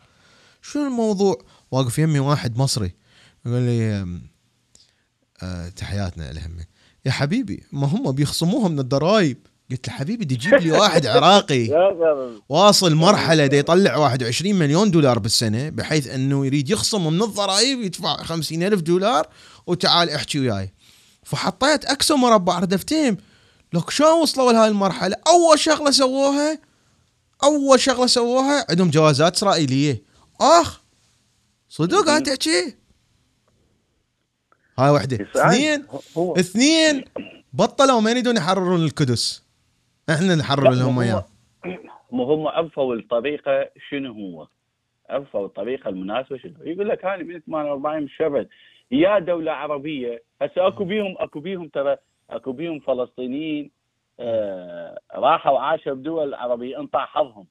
Speaker 1: شنو الموضوع؟ واقف يمي واحد مصري يقول لي آه تحياتنا لهم يا حبيبي ما هم بيخصموها من الضرائب. قلت له حبيبي دي جيب لي واحد عراقي. واصل مرحلة دي يطلع 21 مليون دولار بالسنة بحيث إنه يريد يخصم من الضرائب يدفع 50 ألف دولار وتعال احكي وياي. فحطيت أكسو مربع ردفتين. لك شلون وصلوا لهاي المرحلة؟ أول شغلة سووها أول شغلة سووها عندهم جوازات إسرائيلية. آخ صدق قاعد تحكي؟ هاي وحدة. اثنين اثنين بطلوا ما يريدون يحررون القدس. إحنا نحرر لهم اياه
Speaker 7: مو هم عرفوا الطريقة شنو هو. عرفوا الطريقة المناسبة شنو يقول لك هذه من 48 شبد يا دولة عربية هسه أكو بيهم أكو بيهم ترى أكو بيهم فلسطينيين آه راحوا وعاشوا بدول عربية انطى حظهم.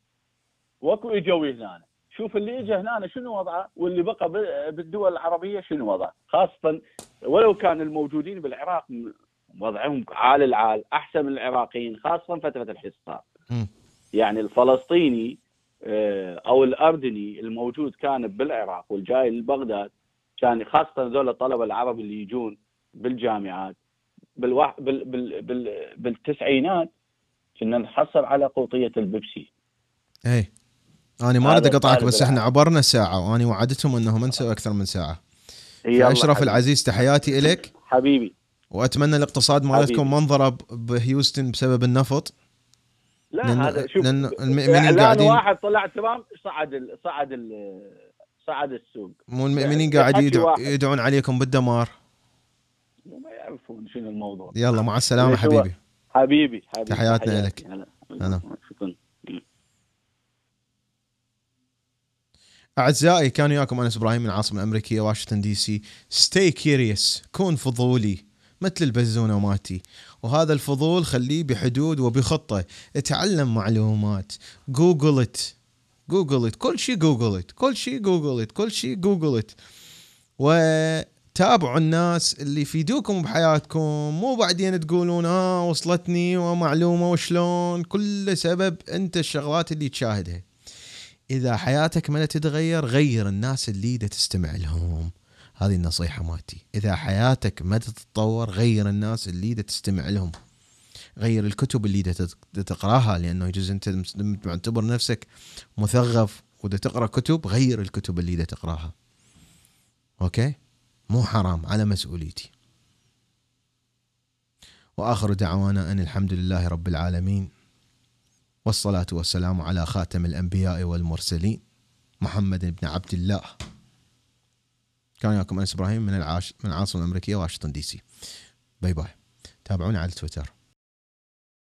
Speaker 7: وأكو إجوا هنا. شوف اللي اجى هنا شنو وضعه؟ واللي بقى بالدول العربية شنو وضعه؟ خاصة ولو كان الموجودين بالعراق وضعهم عال العال أحسن من العراقيين خاصة فترة الحصار. يعني الفلسطيني آه، أو الأردني الموجود كان بالعراق والجاي لبغداد كان خاصة هذول الطلبة العرب اللي يجون بالجامعات بالواح بال بال بال بالتسعينات كنا نحصل على قوطية البيبسي
Speaker 1: اي أنا ما أريد
Speaker 7: أقطعك
Speaker 1: بس
Speaker 7: إحنا.
Speaker 1: عبرنا الساعة وأنا وعدتهم انه ما نسوي أكثر من ساعة
Speaker 7: يلا أشرف.
Speaker 1: العزيز تحياتي لك
Speaker 7: حبيبي
Speaker 1: وأتمنى الاقتصاد مالتكم انضرب بهيوستن بسبب النفط.
Speaker 7: لا
Speaker 1: لأن-
Speaker 7: هذا شوف
Speaker 1: لأن المؤمنين
Speaker 7: اعلان
Speaker 1: قاعدين-
Speaker 7: واحد طلع تمام صعد ال صعد ال صعد السوق.
Speaker 1: مو المؤمنين
Speaker 7: يعني
Speaker 1: قاعد يدعو. يدعون عليكم بالدمار.
Speaker 7: ما يعرفون شنو الموضوع.
Speaker 1: يلا مع
Speaker 7: السلامة
Speaker 1: حبيبي.
Speaker 7: حبيبي حبيبي
Speaker 1: تحياتنا. لك.
Speaker 7: هلا. شكرا.
Speaker 1: أعزائي كان وياكم أنس إبراهيم من العاصمه الامريكيه واشنطن دي سي. stay curious كون فضولي. مثل البزونه مالتي وهذا الفضول خليه بحدود وبخطة. اتعلم معلومات. جوجل ات جوجل ات كل شيء جوجل ات كل شيء جوجل ات كل شيء جوجل ات وتابعوا الناس اللي يفيدوكم بحياتكم. مو بعدين تقولون آه وصلتني ومعلومة وشلون؟ كل سبب أنت الشغلات اللي تشاهدها. إذا حياتك ما تتغير غير الناس اللي تستمع لهم. هذه النصيحة مالتي إذا حياتك ما تتطور غير الناس اللي تستمع لهم. غير الكتب اللي تقراها لأنه يجوز مس- معتبر نفسك مثقف ودا تقرأ كتب غير الكتب اللي تقراها. أوكي؟ مو حرام على مسؤوليتي. وآخر دعوانا أن الحمد لله رب العالمين والصلاة والسلام على خاتم الأنبياء والمرسلين محمد بن عبد الله. كان وياكم أنس إبراهيم من العاش من العاصمة الأمريكية واشنطن دي سي. bye bye. تابعونا على تويتر.